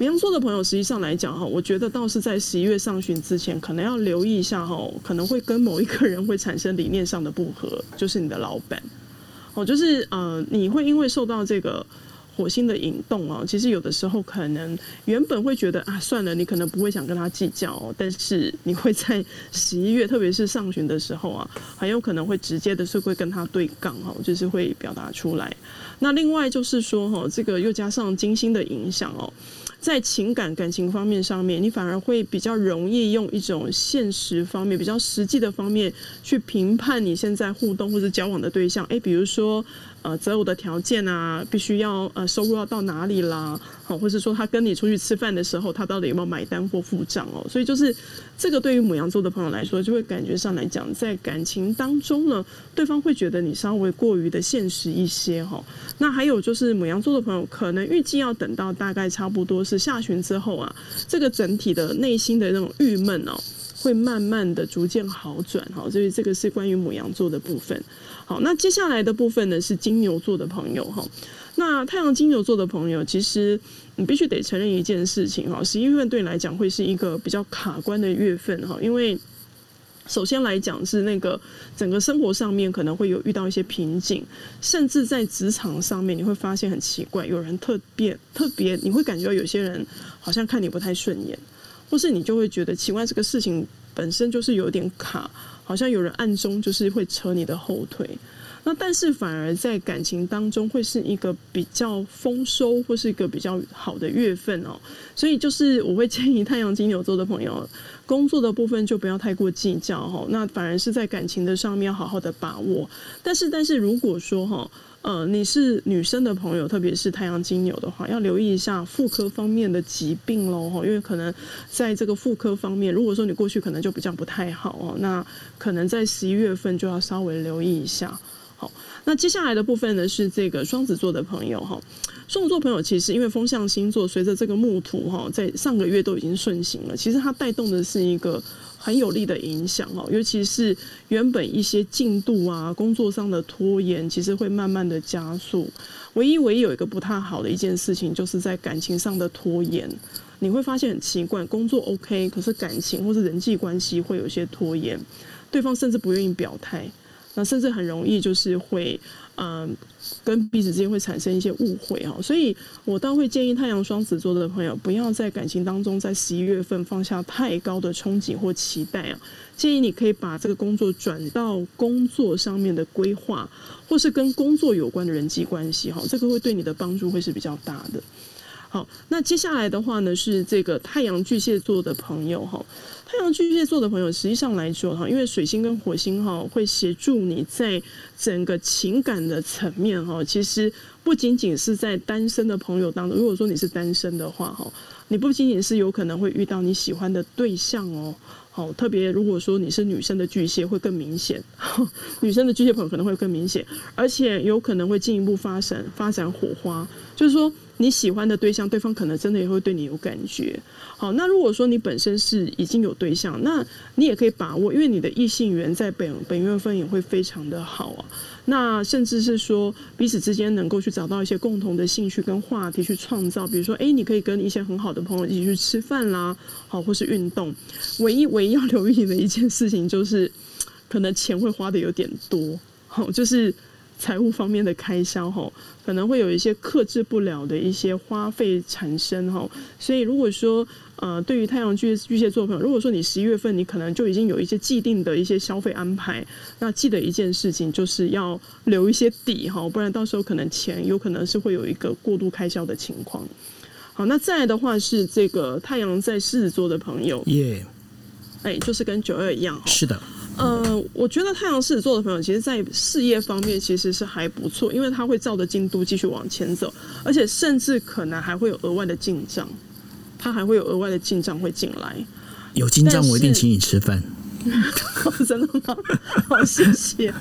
好，牡羊座的朋友，实际上来讲哈，我觉得倒是在十一月上旬之前，可能要留意一下哈，可能会跟某一个人会产生理念上的不合，就是你的老板，哦，就是呃，你会因为受到这个火星的引动啊，其实有的时候可能原本会觉得啊，算了，你可能不会想跟他计较哦，但是你会在十一月，特别是上旬的时候啊，很有可能会直接的是会跟他对杠哈，就是会表达出来。那另外就是说哈，这个又加上金星的影响哦，在情感感情方面上面，你反而会比较容易用一种现实方面、比较实际的方面去评判你现在互动或者交往的对象。诶，比如说。呃，择偶的条件啊，必须要呃收入要到哪里啦，好，或者说他跟你出去吃饭的时候，他到底有没有买单或付账哦？所以就是这个对于母羊座的朋友来说，就会感觉上来讲，在感情当中呢，对方会觉得你稍微过于的现实一些哈。那还有就是母羊座的朋友，可能预计要等到大概差不多是下旬之后啊，这个整体的内心的那种郁闷哦，会慢慢的逐渐好转哈。所以这个是关于母羊座的部分。好，那接下来的部分呢，是金牛座的朋友哈。那太阳金牛座的朋友，其实你必须得承认一件事情哈，十一月份对你来讲会是一个比较卡关的月份哈，因为首先来讲是那个整个生活上面可能会有遇到一些瓶颈，甚至在职场上面你会发现很奇怪，有人特别特别，你会感觉到有些人好像看你不太顺眼，或是你就会觉得奇怪，这个事情本身就是有点卡。好像有人暗中就是会扯你的后腿，那但是反而在感情当中会是一个比较丰收或是一个比较好的月份哦，所以就是我会建议太阳金牛座的朋友，工作的部分就不要太过计较哈，那反而是在感情的上面要好好的把握，但是但是如果说哈。呃，你是女生的朋友，特别是太阳金牛的话，要留意一下妇科方面的疾病喽，因为可能在这个妇科方面，如果说你过去可能就比较不太好哦，那可能在十一月份就要稍微留意一下。好，那接下来的部分呢是这个双子座的朋友哈，双子座朋友其实因为风象星座随着这个木土哈，在上个月都已经顺行了，其实它带动的是一个。很有利的影响哦，尤其是原本一些进度啊、工作上的拖延，其实会慢慢的加速。唯一唯一有一个不太好的一件事情，就是在感情上的拖延。你会发现很奇怪，工作 OK，可是感情或是人际关系会有些拖延，对方甚至不愿意表态，那甚至很容易就是会。嗯，跟彼此之间会产生一些误会哈，所以我倒会建议太阳双子座的朋友不要在感情当中在十一月份放下太高的憧憬或期待啊，建议你可以把这个工作转到工作上面的规划，或是跟工作有关的人际关系哈，这个会对你的帮助会是比较大的。好，那接下来的话呢，是这个太阳巨蟹座的朋友哈。太阳巨蟹座的朋友，实际上来说哈，因为水星跟火星哈会协助你在整个情感的层面哈，其实不仅仅是在单身的朋友当中，如果说你是单身的话哈，你不仅仅是有可能会遇到你喜欢的对象哦，好，特别如果说你是女生的巨蟹会更明显，女生的巨蟹朋友可能会更明显，而且有可能会进一步发展发展火花，就是说。你喜欢的对象，对方可能真的也会对你有感觉。好，那如果说你本身是已经有对象，那你也可以把握，因为你的异性缘在本本月份也会非常的好啊。那甚至是说彼此之间能够去找到一些共同的兴趣跟话题去创造，比如说，哎，你可以跟一些很好的朋友一起去吃饭啦，好，或是运动。唯一唯一要留意的一件事情就是，可能钱会花的有点多，好，就是。财务方面的开销哈，可能会有一些克制不了的一些花费产生哈，所以如果说呃，对于太阳巨巨蟹座朋友，如果说你十一月份你可能就已经有一些既定的一些消费安排，那记得一件事情就是要留一些底哈，不然到时候可能钱有可能是会有一个过度开销的情况。好，那再来的话是这个太阳在狮子座的朋友，耶，哎，就是跟九二一样，是的。呃，我觉得太阳狮子座的朋友，其实，在事业方面其实是还不错，因为他会照着进度继续往前走，而且甚至可能还会有额外的进账，他还会有额外的进账会进来。有进账，我一定请你吃饭。真的吗？好，谢谢。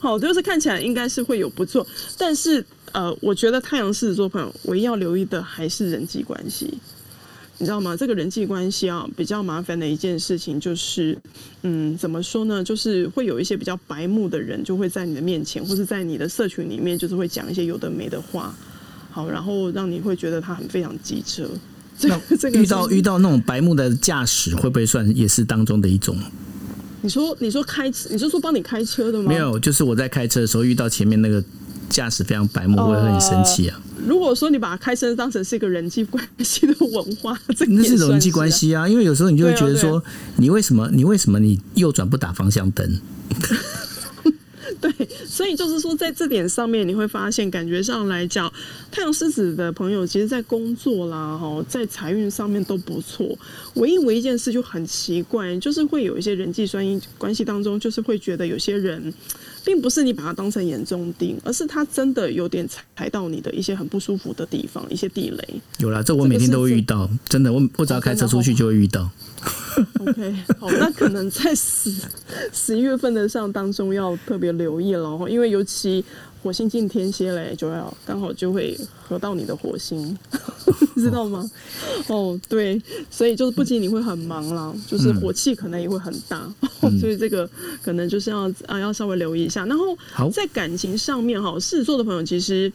好，就是看起来应该是会有不错，但是呃，我觉得太阳狮子座朋友唯一要留意的还是人际关系。你知道吗？这个人际关系啊，比较麻烦的一件事情就是，嗯，怎么说呢？就是会有一些比较白目的人，就会在你的面前，或是在你的社群里面，就是会讲一些有的没的话，好，然后让你会觉得他很非常机车。这个这个遇到遇到那种白目的驾驶，会不会算也是当中的一种？你说你说开车，你是说帮你开车的吗？没有，就是我在开车的时候遇到前面那个驾驶非常白目，我会很生气啊。如果说你把开车当成是一个人际关系的文化，这那是人际关系啊。因为有时候你就会觉得说，你为什么你为什么你右转不打方向灯？对，所以就是说，在这点上面，你会发现，感觉上来讲，太阳狮子的朋友，其实，在工作啦，哈，在财运上面都不错。唯一唯一一件事就很奇怪，就是会有一些人际关系关系当中，就是会觉得有些人。并不是你把它当成眼中钉，而是它真的有点踩到你的一些很不舒服的地方，一些地雷。有啦，这我每天都会遇到，真的，我我只要开车出去就会遇到。OK，好，那可能在十十一月份的上当中要特别留意了，因为尤其。火星进天蝎嘞，就要刚好就会合到你的火星，知道吗？哦，对，所以就是不仅你会很忙啦，就是火气可能也会很大，嗯、所以这个可能就是要啊要稍微留意一下。然后在感情上面哈，狮子座的朋友其实，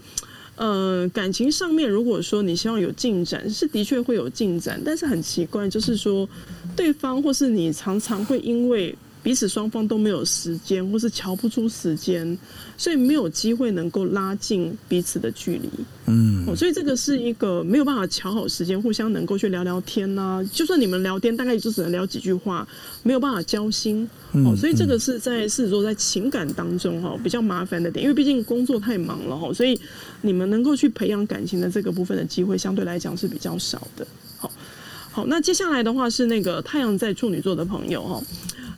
呃，感情上面如果说你希望有进展，是的确会有进展，但是很奇怪，就是说对方或是你常常会因为。彼此双方都没有时间，或是瞧不出时间，所以没有机会能够拉近彼此的距离。嗯，哦，所以这个是一个没有办法瞧好时间，互相能够去聊聊天呐、啊。就算你们聊天，大概也就只能聊几句话，没有办法交心。哦，所以这个是在狮子座在情感当中哈比较麻烦的点，因为毕竟工作太忙了哈，所以你们能够去培养感情的这个部分的机会，相对来讲是比较少的。好，好，那接下来的话是那个太阳在处女座的朋友哈。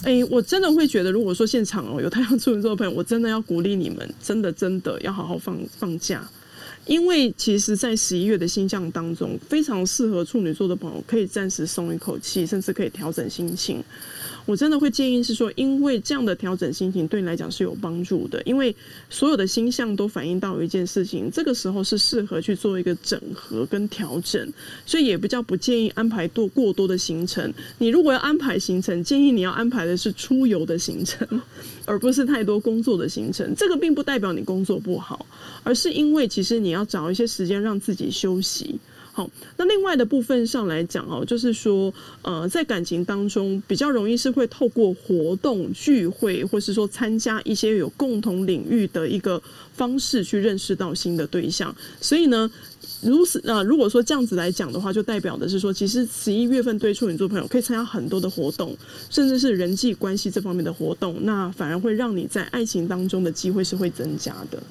哎、我真的会觉得，如果说现场哦有太阳处女座的朋友，我真的要鼓励你们，真的真的要好好放放假，因为其实，在十一月的星象当中，非常适合处女座的朋友可以暂时松一口气，甚至可以调整心情。我真的会建议是说，因为这样的调整心情对你来讲是有帮助的，因为所有的星象都反映到一件事情，这个时候是适合去做一个整合跟调整，所以也比较不建议安排多过多的行程。你如果要安排行程，建议你要安排的是出游的行程，而不是太多工作的行程。这个并不代表你工作不好，而是因为其实你要找一些时间让自己休息。好，那另外的部分上来讲哦，就是说，呃，在感情当中比较容易是会透过活动聚会，或是说参加一些有共同领域的一个方式去认识到新的对象。所以呢，如此啊，如果说这样子来讲的话，就代表的是说，其实十一月份对处女座朋友可以参加很多的活动，甚至是人际关系这方面的活动，那反而会让你在爱情当中的机会是会增加的。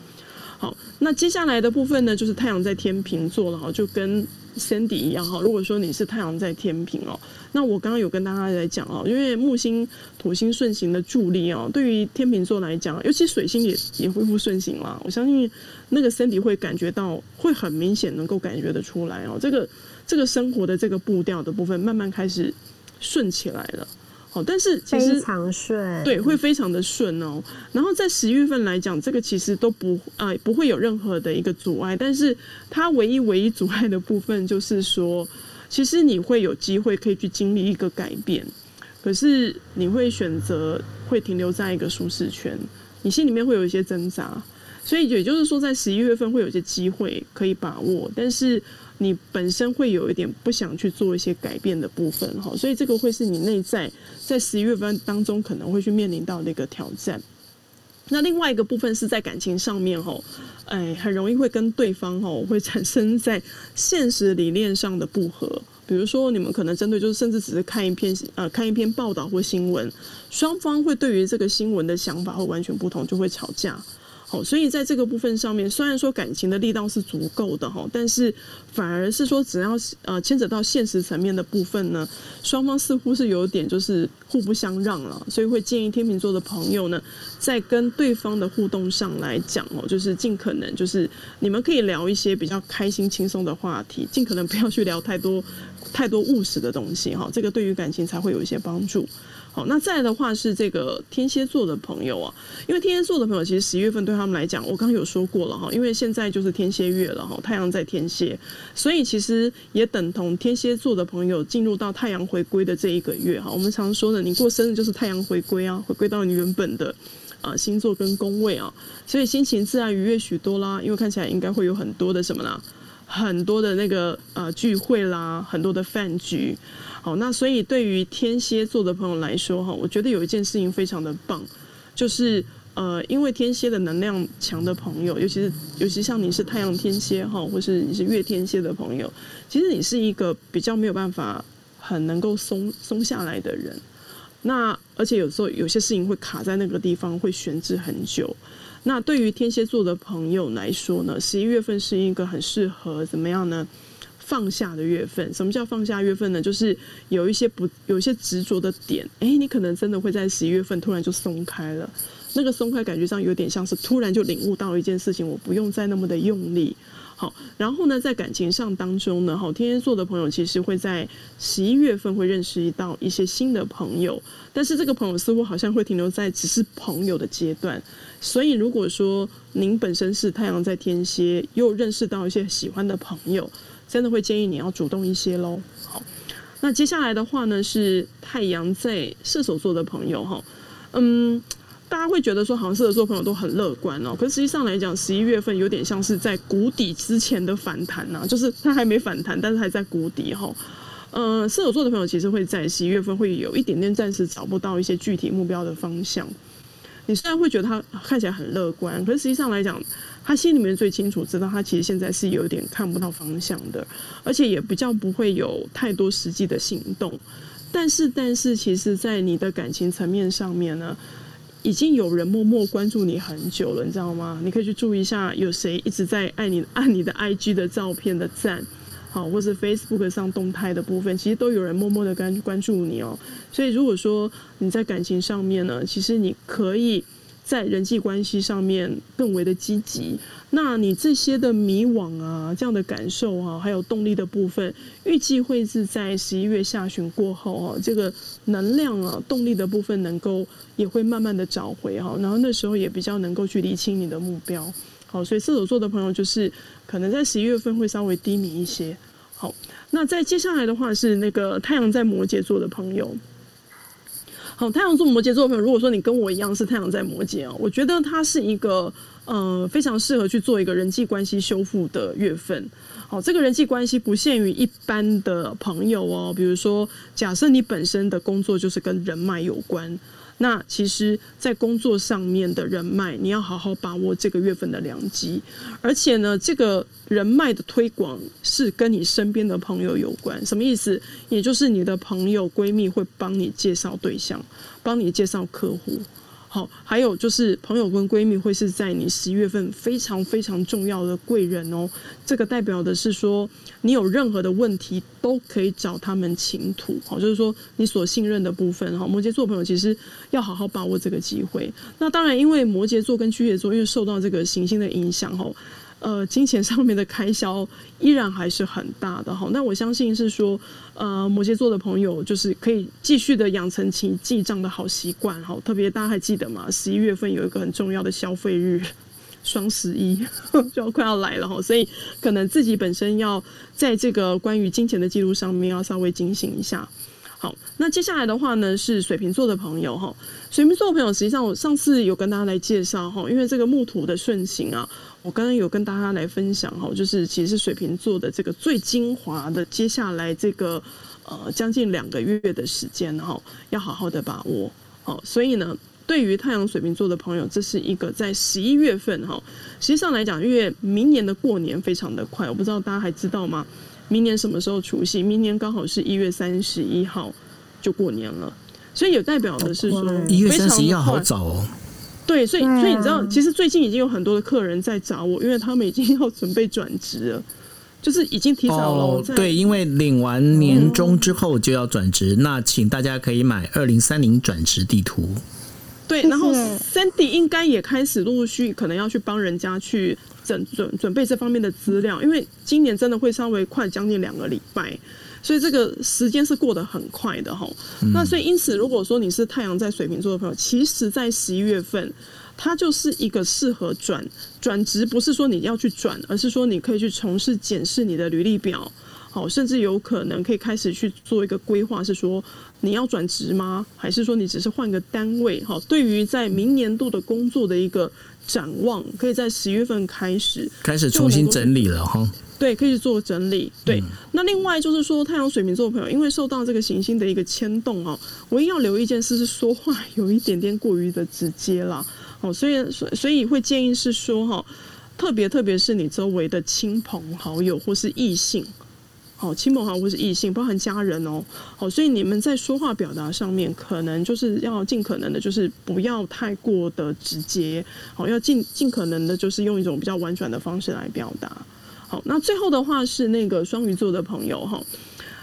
好，那接下来的部分呢，就是太阳在天秤座了哈，就跟 Sandy 一样哈。如果说你是太阳在天秤哦，那我刚刚有跟大家来讲哦，因为木星、土星顺行的助力哦，对于天秤座来讲，尤其水星也也恢复顺行了。我相信那个 Sandy 会感觉到，会很明显能够感觉得出来哦，这个这个生活的这个步调的部分慢慢开始顺起来了。好，但是其实非常顺，对，会非常的顺哦。然后在十一月份来讲，这个其实都不啊、呃、不会有任何的一个阻碍，但是它唯一唯一阻碍的部分就是说，其实你会有机会可以去经历一个改变，可是你会选择会停留在一个舒适圈，你心里面会有一些挣扎，所以也就是说，在十一月份会有一些机会可以把握，但是。你本身会有一点不想去做一些改变的部分哈，所以这个会是你内在在十一月份当中可能会去面临到的一个挑战。那另外一个部分是在感情上面哈，哎，很容易会跟对方哈会产生在现实理念上的不合。比如说你们可能针对就是甚至只是看一篇呃看一篇报道或新闻，双方会对于这个新闻的想法会完全不同，就会吵架。好，所以在这个部分上面，虽然说感情的力道是足够的哈，但是反而是说，只要呃牵扯到现实层面的部分呢，双方似乎是有点就是互不相让了，所以会建议天秤座的朋友呢，在跟对方的互动上来讲哦，就是尽可能就是你们可以聊一些比较开心轻松的话题，尽可能不要去聊太多太多务实的东西哈，这个对于感情才会有一些帮助。好，那再的话是这个天蝎座的朋友啊，因为天蝎座的朋友其实十一月份对他们来讲，我刚刚有说过了哈，因为现在就是天蝎月了哈，太阳在天蝎，所以其实也等同天蝎座的朋友进入到太阳回归的这一个月哈。我们常说的，你过生日就是太阳回归啊，回归到你原本的啊星座跟宫位啊，所以心情自然愉悦许多啦。因为看起来应该会有很多的什么啦，很多的那个呃聚会啦，很多的饭局。好，那所以对于天蝎座的朋友来说，哈，我觉得有一件事情非常的棒，就是呃，因为天蝎的能量强的朋友，尤其是尤其像你是太阳天蝎哈，或是你是月天蝎的朋友，其实你是一个比较没有办法很能够松松下来的人。那而且有时候有些事情会卡在那个地方，会悬置很久。那对于天蝎座的朋友来说呢，十一月份是一个很适合怎么样呢？放下的月份，什么叫放下月份呢？就是有一些不，有一些执着的点，诶、欸，你可能真的会在十一月份突然就松开了。那个松开感觉上有点像是突然就领悟到一件事情，我不用再那么的用力。好，然后呢，在感情上当中呢，好，天蝎座的朋友其实会在十一月份会认识到一些新的朋友，但是这个朋友似乎好像会停留在只是朋友的阶段。所以如果说您本身是太阳在天蝎，又认识到一些喜欢的朋友。真的会建议你要主动一些喽。好，那接下来的话呢，是太阳在射手座的朋友哈，嗯，大家会觉得说好像射手座朋友都很乐观哦，可实际上来讲，十一月份有点像是在谷底之前的反弹呐，就是它还没反弹，但是还在谷底哈。嗯，射手座的朋友其实会在十一月份会有一点点暂时找不到一些具体目标的方向。你虽然会觉得他看起来很乐观，可是实际上来讲，他心里面最清楚知道他其实现在是有点看不到方向的，而且也比较不会有太多实际的行动。但是，但是，其实，在你的感情层面上面呢，已经有人默默关注你很久了，你知道吗？你可以去注意一下，有谁一直在爱你，按你的 IG 的照片的赞。好，或是 Facebook 上动态的部分，其实都有人默默的关关注你哦。所以如果说你在感情上面呢，其实你可以在人际关系上面更为的积极。那你这些的迷惘啊，这样的感受啊，还有动力的部分，预计会是在十一月下旬过后啊，这个能量啊，动力的部分能够也会慢慢的找回哈。然后那时候也比较能够去理清你的目标。好，所以射手座的朋友就是可能在十一月份会稍微低迷一些。好，那在接下来的话是那个太阳在摩羯座的朋友。好，太阳座摩羯座的朋友，如果说你跟我一样是太阳在摩羯哦，我觉得它是一个呃非常适合去做一个人际关系修复的月份。好，这个人际关系不限于一般的朋友哦，比如说假设你本身的工作就是跟人脉有关。那其实，在工作上面的人脉，你要好好把握这个月份的良机。而且呢，这个人脉的推广是跟你身边的朋友有关。什么意思？也就是你的朋友、闺蜜会帮你介绍对象，帮你介绍客户。好，还有就是朋友跟闺蜜会是在你十一月份非常非常重要的贵人哦。这个代表的是说，你有任何的问题都可以找他们倾吐。好，就是说你所信任的部分哈。摩羯座朋友其实要好好把握这个机会。那当然，因为摩羯座跟巨蟹座因为受到这个行星的影响哈，呃，金钱上面的开销依然还是很大的哈。那我相信是说，呃，摩羯座的朋友就是可以继续的养成起记账的好习惯哈。特别大家还记得吗？十一月份有一个很重要的消费日，双十一 就要快要来了哈，所以可能自己本身要在这个关于金钱的记录上面要稍微警醒一下。好，那接下来的话呢，是水瓶座的朋友哈。水瓶座的朋友，实际上我上次有跟大家来介绍哈，因为这个木土的顺行啊，我刚刚有跟大家来分享哈，就是其实是水瓶座的这个最精华的，接下来这个呃将近两个月的时间哈，要好好的把握。好，所以呢，对于太阳水瓶座的朋友，这是一个在十一月份哈，实际上来讲，因为明年的过年非常的快，我不知道大家还知道吗？明年什么时候除夕？明年刚好是一月三十一号就过年了，所以有代表的是说一月三十一号好早哦。对，所以所以你知道，其实最近已经有很多的客人在找我，因为他们已经要准备转职了，就是已经提早了。哦，对，因为领完年终之后就要转职，嗯，那请大家可以买二零三零转职地图。对，然后 Sandy 应该也开始陆陆续续可能要去帮人家去。准准准备这方面的资料，因为今年真的会稍微快将近两个礼拜，所以这个时间是过得很快的哈。那所以因此，如果说你是太阳在水瓶座的朋友，其实，在十一月份，它就是一个适合转转职，不是说你要去转，而是说你可以去从事检视你的履历表，好，甚至有可能可以开始去做一个规划，是说你要转职吗？还是说你只是换个单位？哈，对于在明年度的工作的一个。展望可以在十月份开始开始重新整理了哈，对，可以做整理。对，嗯、那另外就是说，太阳水瓶座的朋友，因为受到这个行星的一个牵动哦，唯一要留意一件事是说话有一点点过于的直接了哦，所以所所以会建议是说哈，特别特别是你周围的亲朋好友或是异性。好，亲朋好友或是异性，包含家人哦。好，所以你们在说话表达上面，可能就是要尽可能的，就是不要太过的直接。好，要尽尽可能的，就是用一种比较婉转的方式来表达。好，那最后的话是那个双鱼座的朋友哈。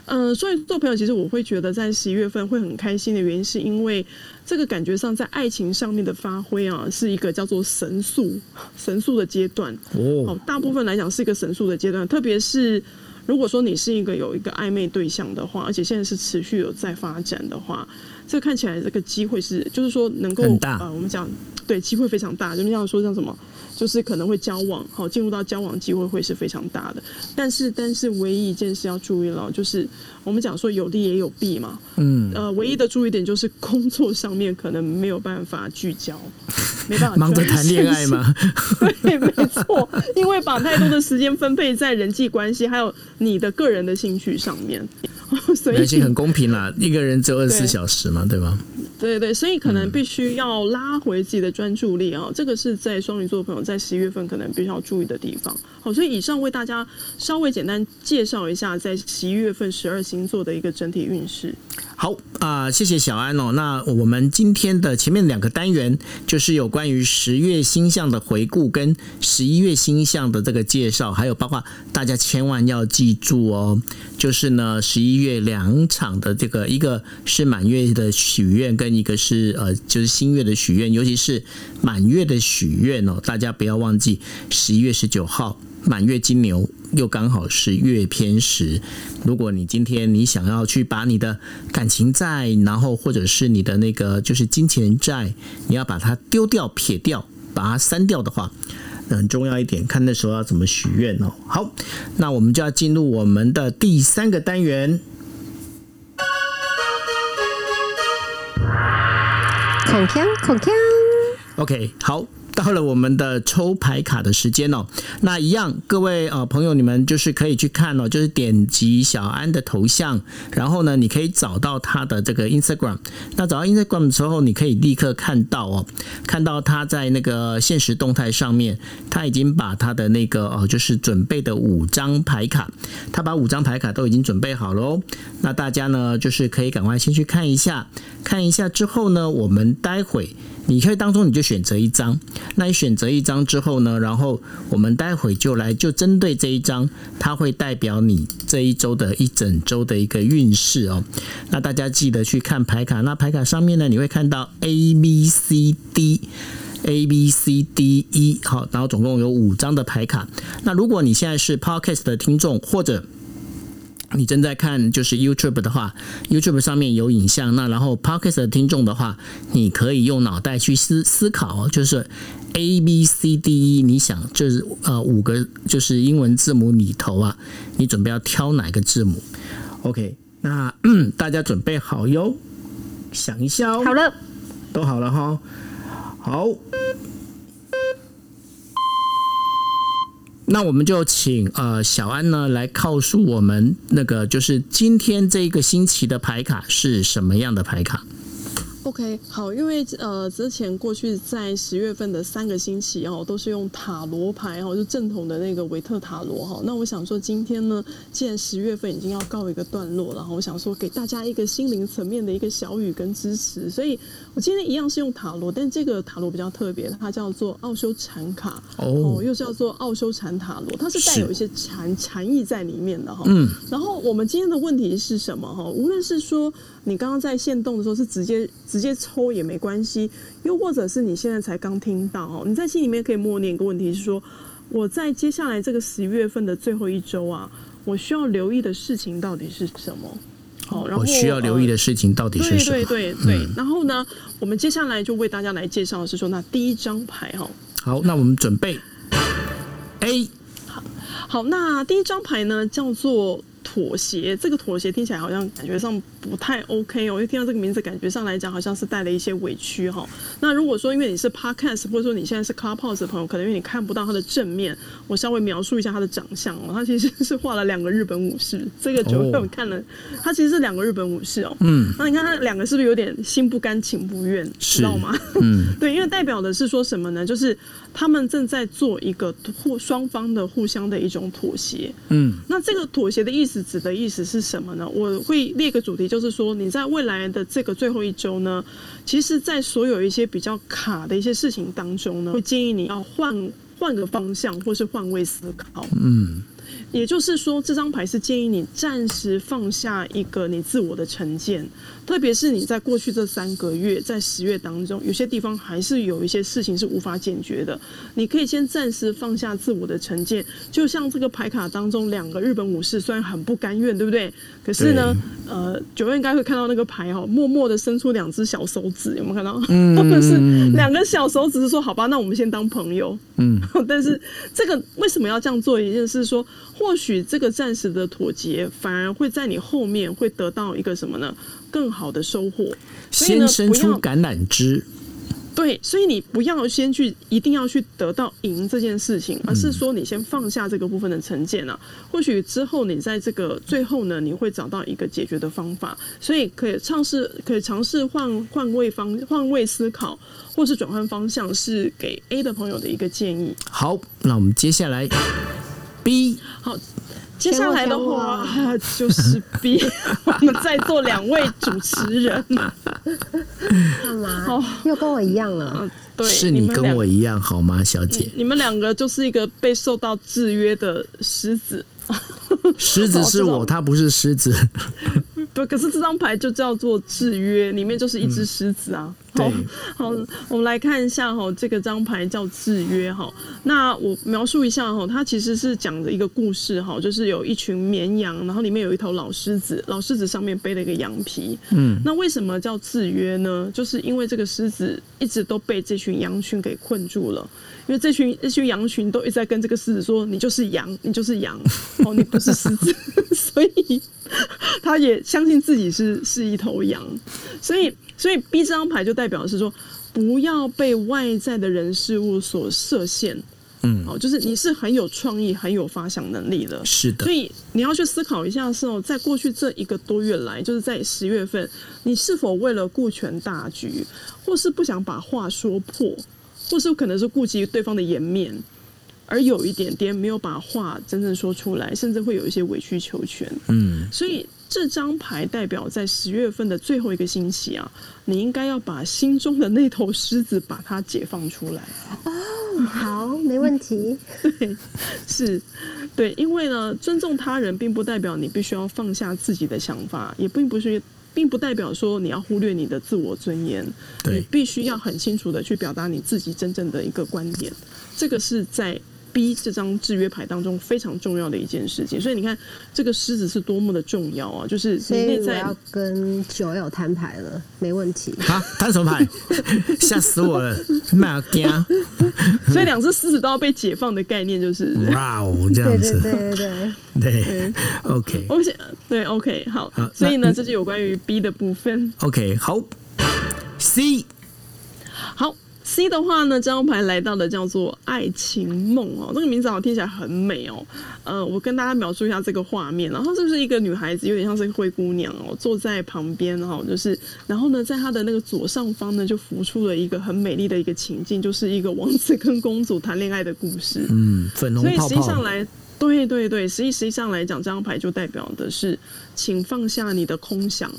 嗯，双鱼座朋友，其实我会觉得在十一月份会很开心的原因，是因为这个感觉上在爱情上面的发挥啊，是一个叫做神速神速的阶段。哦，好，大部分来讲是一个神速的阶段，特别是。如果说你是一个有一个暧昧对象的话，而且现在是持续有在发展的话，这看起来这个机会是，就是说能够呃，我们讲对机会非常大。就是要说像什么，就是可能会交往，好进入到交往机会会是非常大的。但是，但是唯一一件事要注意了，就是我们讲说有利也有弊嘛。嗯。呃，唯一的注意点就是工作上面可能没有办法聚焦，没办法忙着谈恋爱吗？对，没错，因为把太多的时间分配在人际关系还有。你的个人的兴趣上面，所以很公平啦，一个人只有二十四小时嘛，对吗？对对，所以可能必须要拉回自己的专注力啊、哦，这个是在双鱼座的朋友在十一月份可能必须要注意的地方。好，所以以上为大家稍微简单介绍一下在十一月份十二星星座的一个整体运势。好啊、谢谢小安哦。那我们今天的前面两个单元就是有关于十月星象的回顾跟十一月星象的这个介绍，还有包括大家千万要记住哦，就是呢十一月两场的这个，一个是满月的许愿。跟一个是呃，就是新月的许愿，尤其是满月的许愿哦，大家不要忘记十一月十九号满月金牛又刚好是月偏食。如果你今天你想要去把你的感情债，然后或者是你的那个就是金钱债，你要把它丢掉、撇掉、把它删掉的话，很重要一点，看那时候要怎么许愿哦。好，那我们就要进入我们的第三个单元。孔锵，孔锵。OK，好。到了我们的抽牌卡的时间哦，那一样，各位呃朋友，你们就是可以去看哦，就是点击小安的头像，然后呢，你可以找到他的这个 Instagram。那找到 Instagram 的时候，你可以立刻看到哦，看到他在那个现实动态上面，他已经把他的那个哦，就是准备的五张牌卡，他把五张牌卡都已经准备好了哦。那大家呢，就是可以赶快先去看一下，看一下之后呢，我们待会。你可以当中你就选择一张，那你选择一张之后呢，然后我们待会就来就针对这一张，它会代表你这一周的一整周的一个运势哦。那大家记得去看牌卡，那牌卡上面呢，你会看到 A B C D。A B C D E，好，然后总共有五张的牌卡。那如果你现在是 Podcast 的听众，或者你正在看就是 YouTube 的话，YouTube 上面有影像。那然后 Podcast 的听众的话，你可以用脑袋去思思考，就是 A B C D E，你想就是呃五个就是英文字母里头啊，你准备要挑哪个字母？OK，那 大家准备好哟，想一下哦。好了，都好了哈。好。那我们就请呃小安呢来告诉我们，那个就是今天这个星期的牌卡是什么样的牌卡。？OK，好，因为呃，之前过去在十月份的三个星期哦，都是用塔罗牌哦，就正统的那个维特塔罗哈。那我想说，今天呢，既然十月份已经要告一个段落了，然后我想说给大家一个心灵层面的一个小语跟支持，所以我今天一样是用塔罗，但这个塔罗比较特别，它叫做奥修禅卡哦，又叫做奥修禅塔罗，它是带有一些禅禅意在里面的哈。嗯，然后我们今天的问题是什么哈？无论是说你刚刚在线动的时候是直接。直接抽也没关系，又或者是你现在才刚听到哦，你在心里面可以默念一个问题，是说我在接下来这个十一月份的最后一周啊，我需要留意的事情到底是什么？好，然后我需要留意的事情到底是什么？对对对对。然后呢，我们接下来就为大家来介绍的是说，那第一张牌哈。好，那我们准备 A。好，好，那第一张牌呢叫做妥协。这个妥协听起来好像感觉上。不太 OK 哦，因为听到这个名字，感觉上来讲好像是带了一些委屈哈。那如果说因为你是 Podcast，或者说你现在是 Clubhouse 的朋友，可能因为你看不到他的正面，我稍微描述一下他的长相哦。他其实是画了两个日本武士，这个就我看了，他其实是两个日本武士哦。嗯，那你看他两个是不是有点心不甘情不愿，知道吗？嗯，对，因为代表的是说什么呢？就是他们正在做一个互双方的互相的一种妥协。嗯，那这个妥协的意思指的意思是什么呢？我会列个主题就。就是说，你在未来的这个最后一周呢，其实，在所有一些比较卡的一些事情当中呢，会建议你要换换个方向，或是换位思考。嗯。也就是说，这张牌是建议你暂时放下一个你自我的成见，特别是你在过去这三个月，在十月当中，有些地方还是有一些事情是无法解决的。你可以先暂时放下自我的成见，就像这个牌卡当中两个日本武士，虽然很不甘愿，对不对？可是呢，呃，九月应该会看到那个牌哦，默默的伸出两只小手指，有没有看到？嗯，是两个小手指，是说好吧，那我们先当朋友。嗯，但是这个为什么要这样做？一件事说。或许这个暂时的妥协，反而会在你后面会得到一个什么呢？更好的收获。先伸出橄榄枝。对，所以你不要先去，一定要去得到赢这件事情，而是说你先放下这个部分的成见啊。或许之后你在这个最后呢，你会找到一个解决的方法。所以可以尝试，可以尝试换换位方换位思考，或是转换方向，是给 A 的朋友的一个建议。好，那我们接下来。B 好，接下来的话就是逼 我们在座两位主持人，干嘛？哦，又跟我一样了。对，是你跟我一样好吗，小姐？你们两个就是一个被受到制约的狮子。狮子是我，他不是狮子。不，可是这张牌就叫做制约，里面就是一只狮子啊。好，好，我们来看一下哈，这个张牌叫制约哈。那我描述一下哈，它其实是讲的一个故事哈，就是有一群绵羊，然后里面有一头老狮子，老狮子上面背了一个羊皮。嗯，那为什么叫制约呢？就是因为这个狮子一直都被这群羊群给困住了。因为这群这群羊群都一直在跟这个狮子说：“你就是羊，你就是羊，哦，你不是狮子。”所以他也相信自己是是一头羊。所以，所以 B 这张牌就代表的是说，不要被外在的人事物所设限。嗯，哦，就是你是很有创意、很有发想能力的。是的。所以你要去思考一下，是哦，在过去这一个多月来，就是在十月份，你是否为了顾全大局，或是不想把话说破？或是可能是顾及对方的颜面，而有一点点没有把话真正说出来，甚至会有一些委曲求全。嗯，所以这张牌代表在十月份的最后一个星期啊，你应该要把心中的那头狮子把它解放出来。哦，好，没问题。对，是，对，因为呢，尊重他人并不代表你必须要放下自己的想法，也并不是。并不代表说你要忽略你的自我尊严，你必须要很清楚的去表达你自己真正的一个观点，这个是在。B 这张制约牌当中非常重要的一件事情，所以你看这个狮子是多么的重要啊！就是你内在要跟酒友摊牌了，没问题。好，摊什么牌？吓死我了！妈惊！所以两只狮子都要被解放的概念就是哇哦，这样子，对对对对对，OK，我想对 OK 好，所以呢，这就有关于 B 的部分。OK，好，C，好。C 的话呢，这张牌来到的叫做爱情梦哦，这个名字好像听起来很美哦。呃，我跟大家描述一下这个画面，然后这是一个女孩子，有点像是灰姑娘哦，坐在旁边哈，就是，然后呢，在她的那个左上方呢，就浮出了一个很美丽的一个情境，就是一个王子跟公主谈恋爱的故事。嗯，粉红泡泡。所以实际上来，对对对，实际实际上来讲，这张牌就代表的是，请放下你的空想。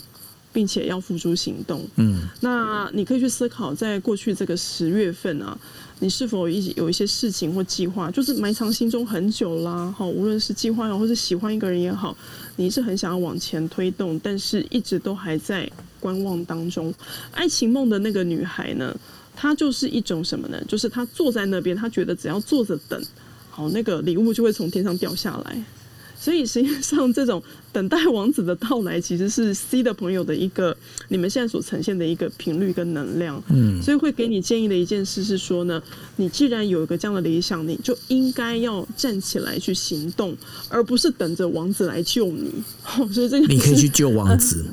并且要付诸行动。嗯，那你可以去思考，在过去这个十月份啊，你是否一有一些事情或计划，就是埋藏心中很久啦。好，无论是计划也好，或是喜欢一个人也好，你是很想要往前推动，但是一直都还在观望当中。爱情梦的那个女孩呢，她就是一种什么呢？就是她坐在那边，她觉得只要坐着等，好，那个礼物就会从天上掉下来。所以实际上，这种等待王子的到来，其实是 C 的朋友的一个你们现在所呈现的一个频率跟能量。嗯，所以会给你建议的一件事是说呢，你既然有一个这样的理想，你就应该要站起来去行动，而不是等着王子来救你。哦所以这个你可以去救王子，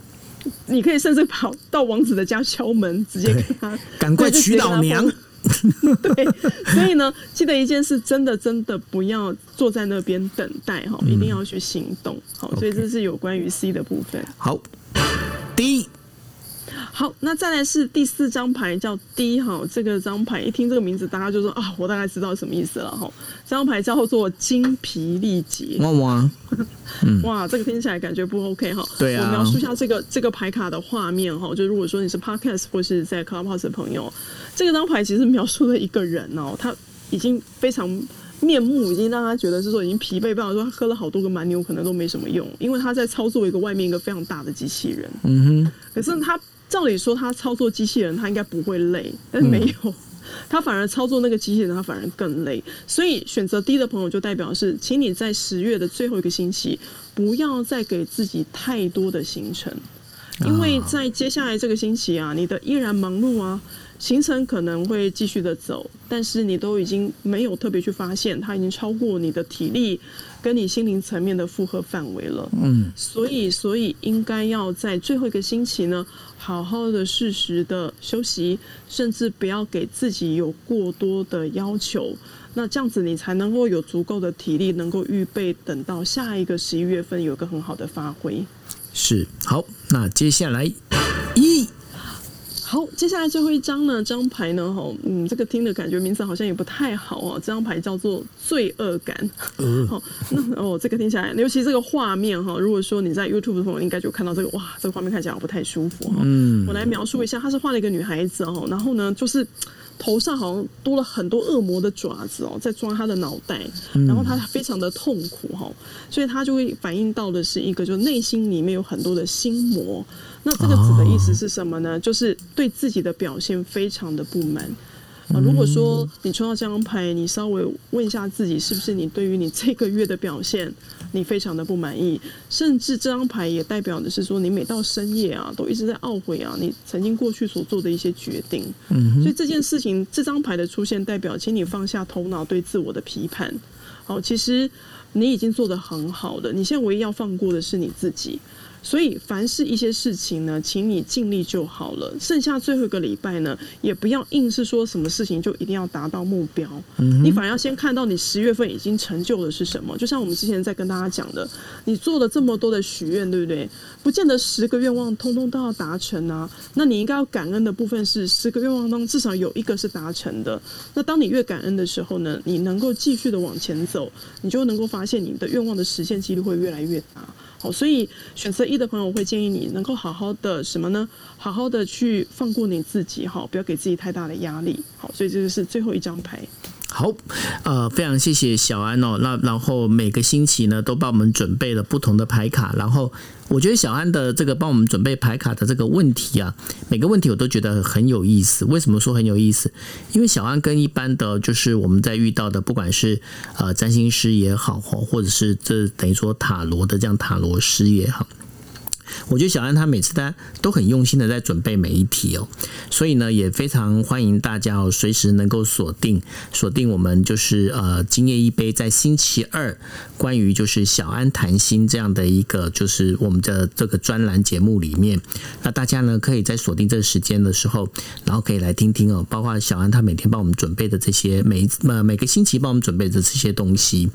呃、你可以甚至跑到王子的家敲门，直接跟他赶快娶老娘。对，所以呢，记得一件事，真的真的不要坐在那边等待哈，一定要去行动。好，所以这是有关于 C 的部分。好，D。好，那再来是第四张牌叫 D 哈，这个张牌一听这个名字，大家就说啊，我大概知道什么意思了哈。这张牌叫做精疲力竭。哇哇，嗯、哇，这个听起来感觉不 OK 哈。对啊。我描述一下这个这个牌卡的画面哈，就如果说你是 Podcast 或是在 Clubhouse 的朋友，这个张牌其实描述了一个人哦，他已经非常面目已经让他觉得是说已经疲惫，比方说他喝了好多个蛮牛，可能都没什么用，因为他在操作一个外面一个非常大的机器人。嗯哼。可是他。照理说，他操作机器人，他应该不会累，但是没有，他反而操作那个机器人，他反而更累。所以选择低的朋友，就代表是，请你在十月的最后一个星期，不要再给自己太多的行程，因为在接下来这个星期啊，你的依然忙碌啊。行程可能会继续的走，但是你都已经没有特别去发现，它已经超过你的体力跟你心灵层面的负荷范围了。嗯，所以所以应该要在最后一个星期呢，好好的适时的休息，甚至不要给自己有过多的要求。那这样子你才能够有足够的体力，能够预备等到下一个十一月份有一个很好的发挥。是，好，那接下来一。好，接下来最后一张呢？这张牌呢？哈，嗯，这个听的感觉名字好像也不太好哦。这张牌叫做罪恶感。嗯。好，那哦，这个听起来，尤其这个画面哈，如果说你在 YouTube 的朋友，应该就看到这个，哇，这个画面看起来不太舒服哈。嗯。我来描述一下，他是画了一个女孩子哦，然后呢，就是。头上好像多了很多恶魔的爪子哦，在抓她的脑袋，然后她非常的痛苦哈，所以她就会反映到的是一个，就内心里面有很多的心魔。那这个字的意思是什么呢？就是对自己的表现非常的不满。啊，如果说你抽到这张牌，你稍微问一下自己，是不是你对于你这个月的表现，你非常的不满意？甚至这张牌也代表的是说，你每到深夜啊，都一直在懊悔啊，你曾经过去所做的一些决定。嗯，所以这件事情，这张牌的出现，代表请你放下头脑对自我的批判。好，其实你已经做得很好的，你现在唯一要放过的是你自己。所以，凡是一些事情呢，请你尽力就好了。剩下最后一个礼拜呢，也不要硬是说什么事情就一定要达到目标。嗯，你反而要先看到你十月份已经成就的是什么。就像我们之前在跟大家讲的，你做了这么多的许愿，对不对？不见得十个愿望通通都要达成啊。那你应该要感恩的部分是十个愿望当中至少有一个是达成的。那当你越感恩的时候呢，你能够继续的往前走，你就能够发现你的愿望的实现几率会越来越大。好，所以选择一的朋友，我会建议你能够好好的什么呢？好好的去放过你自己，哈，不要给自己太大的压力。好，所以这就是最后一张牌。好，呃，非常谢谢小安哦。那然后每个星期呢，都帮我们准备了不同的牌卡。然后我觉得小安的这个帮我们准备牌卡的这个问题啊，每个问题我都觉得很有意思。为什么说很有意思？因为小安跟一般的就是我们在遇到的，不管是呃占星师也好，或者是这等于说塔罗的这样塔罗师也好。我觉得小安他每次他都很用心的在准备每一题哦，所以呢也非常欢迎大家哦，随时能够锁定锁定我们就是呃今夜一杯在星期二关于就是小安谈心这样的一个就是我们的这个专栏节目里面，那大家呢可以在锁定这个时间的时候，然后可以来听听哦，包括小安他每天帮我们准备的这些每呃每个星期帮我们准备的这些东西，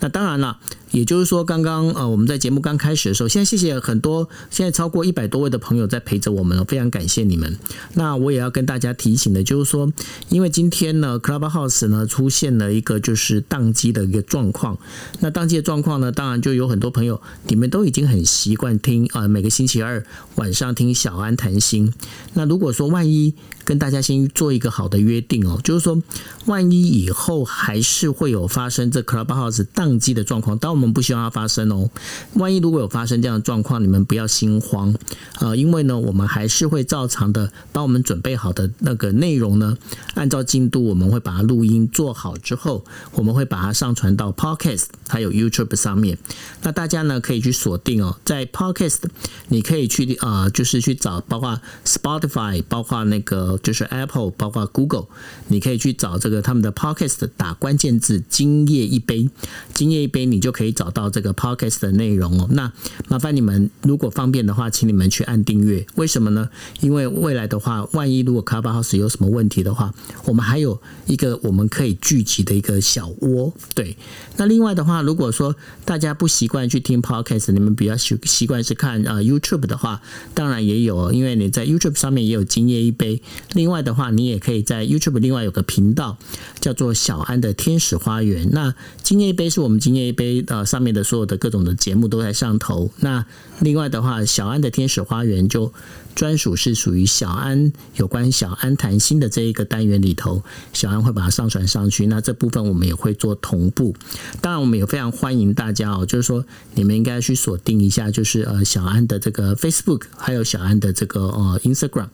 那当然了。也就是说，刚刚呃，我们在节目刚开始的时候，现在谢谢很多，现在超过一百多位的朋友在陪着我们，非常感谢你们。那我也要跟大家提醒的，就是说，因为今天呢，Clubhouse 呢出现了一个就是宕机的一个状况。那宕机的状况呢，当然就有很多朋友，你们都已经很习惯听啊、呃，每个星期二晚上听小安谈心。那如果说万一，跟大家先做一个好的约定哦，就是说，万一以后还是会有发生这 Clubhouse 宕机的状况，当我们不希望它发生哦。万一如果有发生这样的状况，你们不要心慌啊，因为呢，我们还是会照常的把我们准备好的那个内容呢，按照进度，我们会把它录音做好之后，我们会把它上传到 Podcast 还有 YouTube 上面。那大家呢可以去锁定哦，在 Podcast 你可以去啊，就是去找包括 Spotify，包括那个。就是 Apple，包括 Google，你可以去找这个他们的 Podcast，打关键字“今夜一杯”，“今夜一杯”，你就可以找到这个 Podcast 的内容哦。那麻烦你们，如果方便的话，请你们去按订阅。为什么呢？因为未来的话，万一如果 Clubhouse 有什么问题的话，我们还有一个我们可以聚集的一个小窝。对，那另外的话，如果说大家不习惯去听 Podcast，你们比较习习惯是看啊 YouTube 的话，当然也有，因为你在 YouTube 上面也有“今夜一杯”。另外的话，你也可以在 YouTube 另外有个频道叫做小安的天使花园。那今夜一杯是我们今夜一杯呃上面的所有的各种的节目都在上头。那另外的话，小安的天使花园就。专属是属于小安有关小安谈心的这一个单元里头，小安会把它上传上去。那这部分我们也会做同步。当然，我们也非常欢迎大家哦，就是说你们应该去锁定一下，就是呃小安的这个 Facebook，还有小安的这个呃 Instagram。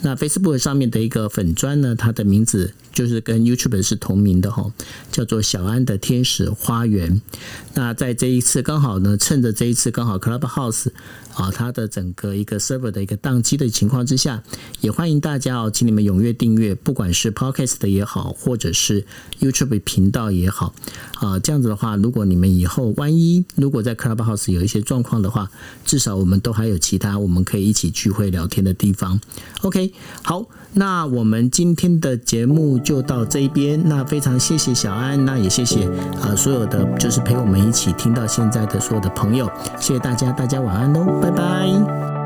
那 Facebook 上面的一个粉砖呢，它的名字就是跟 YouTube 是同名的哈，叫做小安的天使花园。那在这一次刚好呢，趁着这一次刚好 Clubhouse。啊，它的整个一个 server 的一个宕机的情况之下，也欢迎大家哦，请你们踊跃订阅，不管是 Podcast 的也好，或者是 YouTube 频道也好，啊，这样子的话，如果你们以后万一如果在 Clubhouse 有一些状况的话，至少我们都还有其他我们可以一起聚会聊天的地方。OK，好，那我们今天的节目就到这一边，那非常谢谢小安，那也谢谢啊所有的就是陪我们一起听到现在的所有的朋友，谢谢大家，大家晚安喽。拜拜。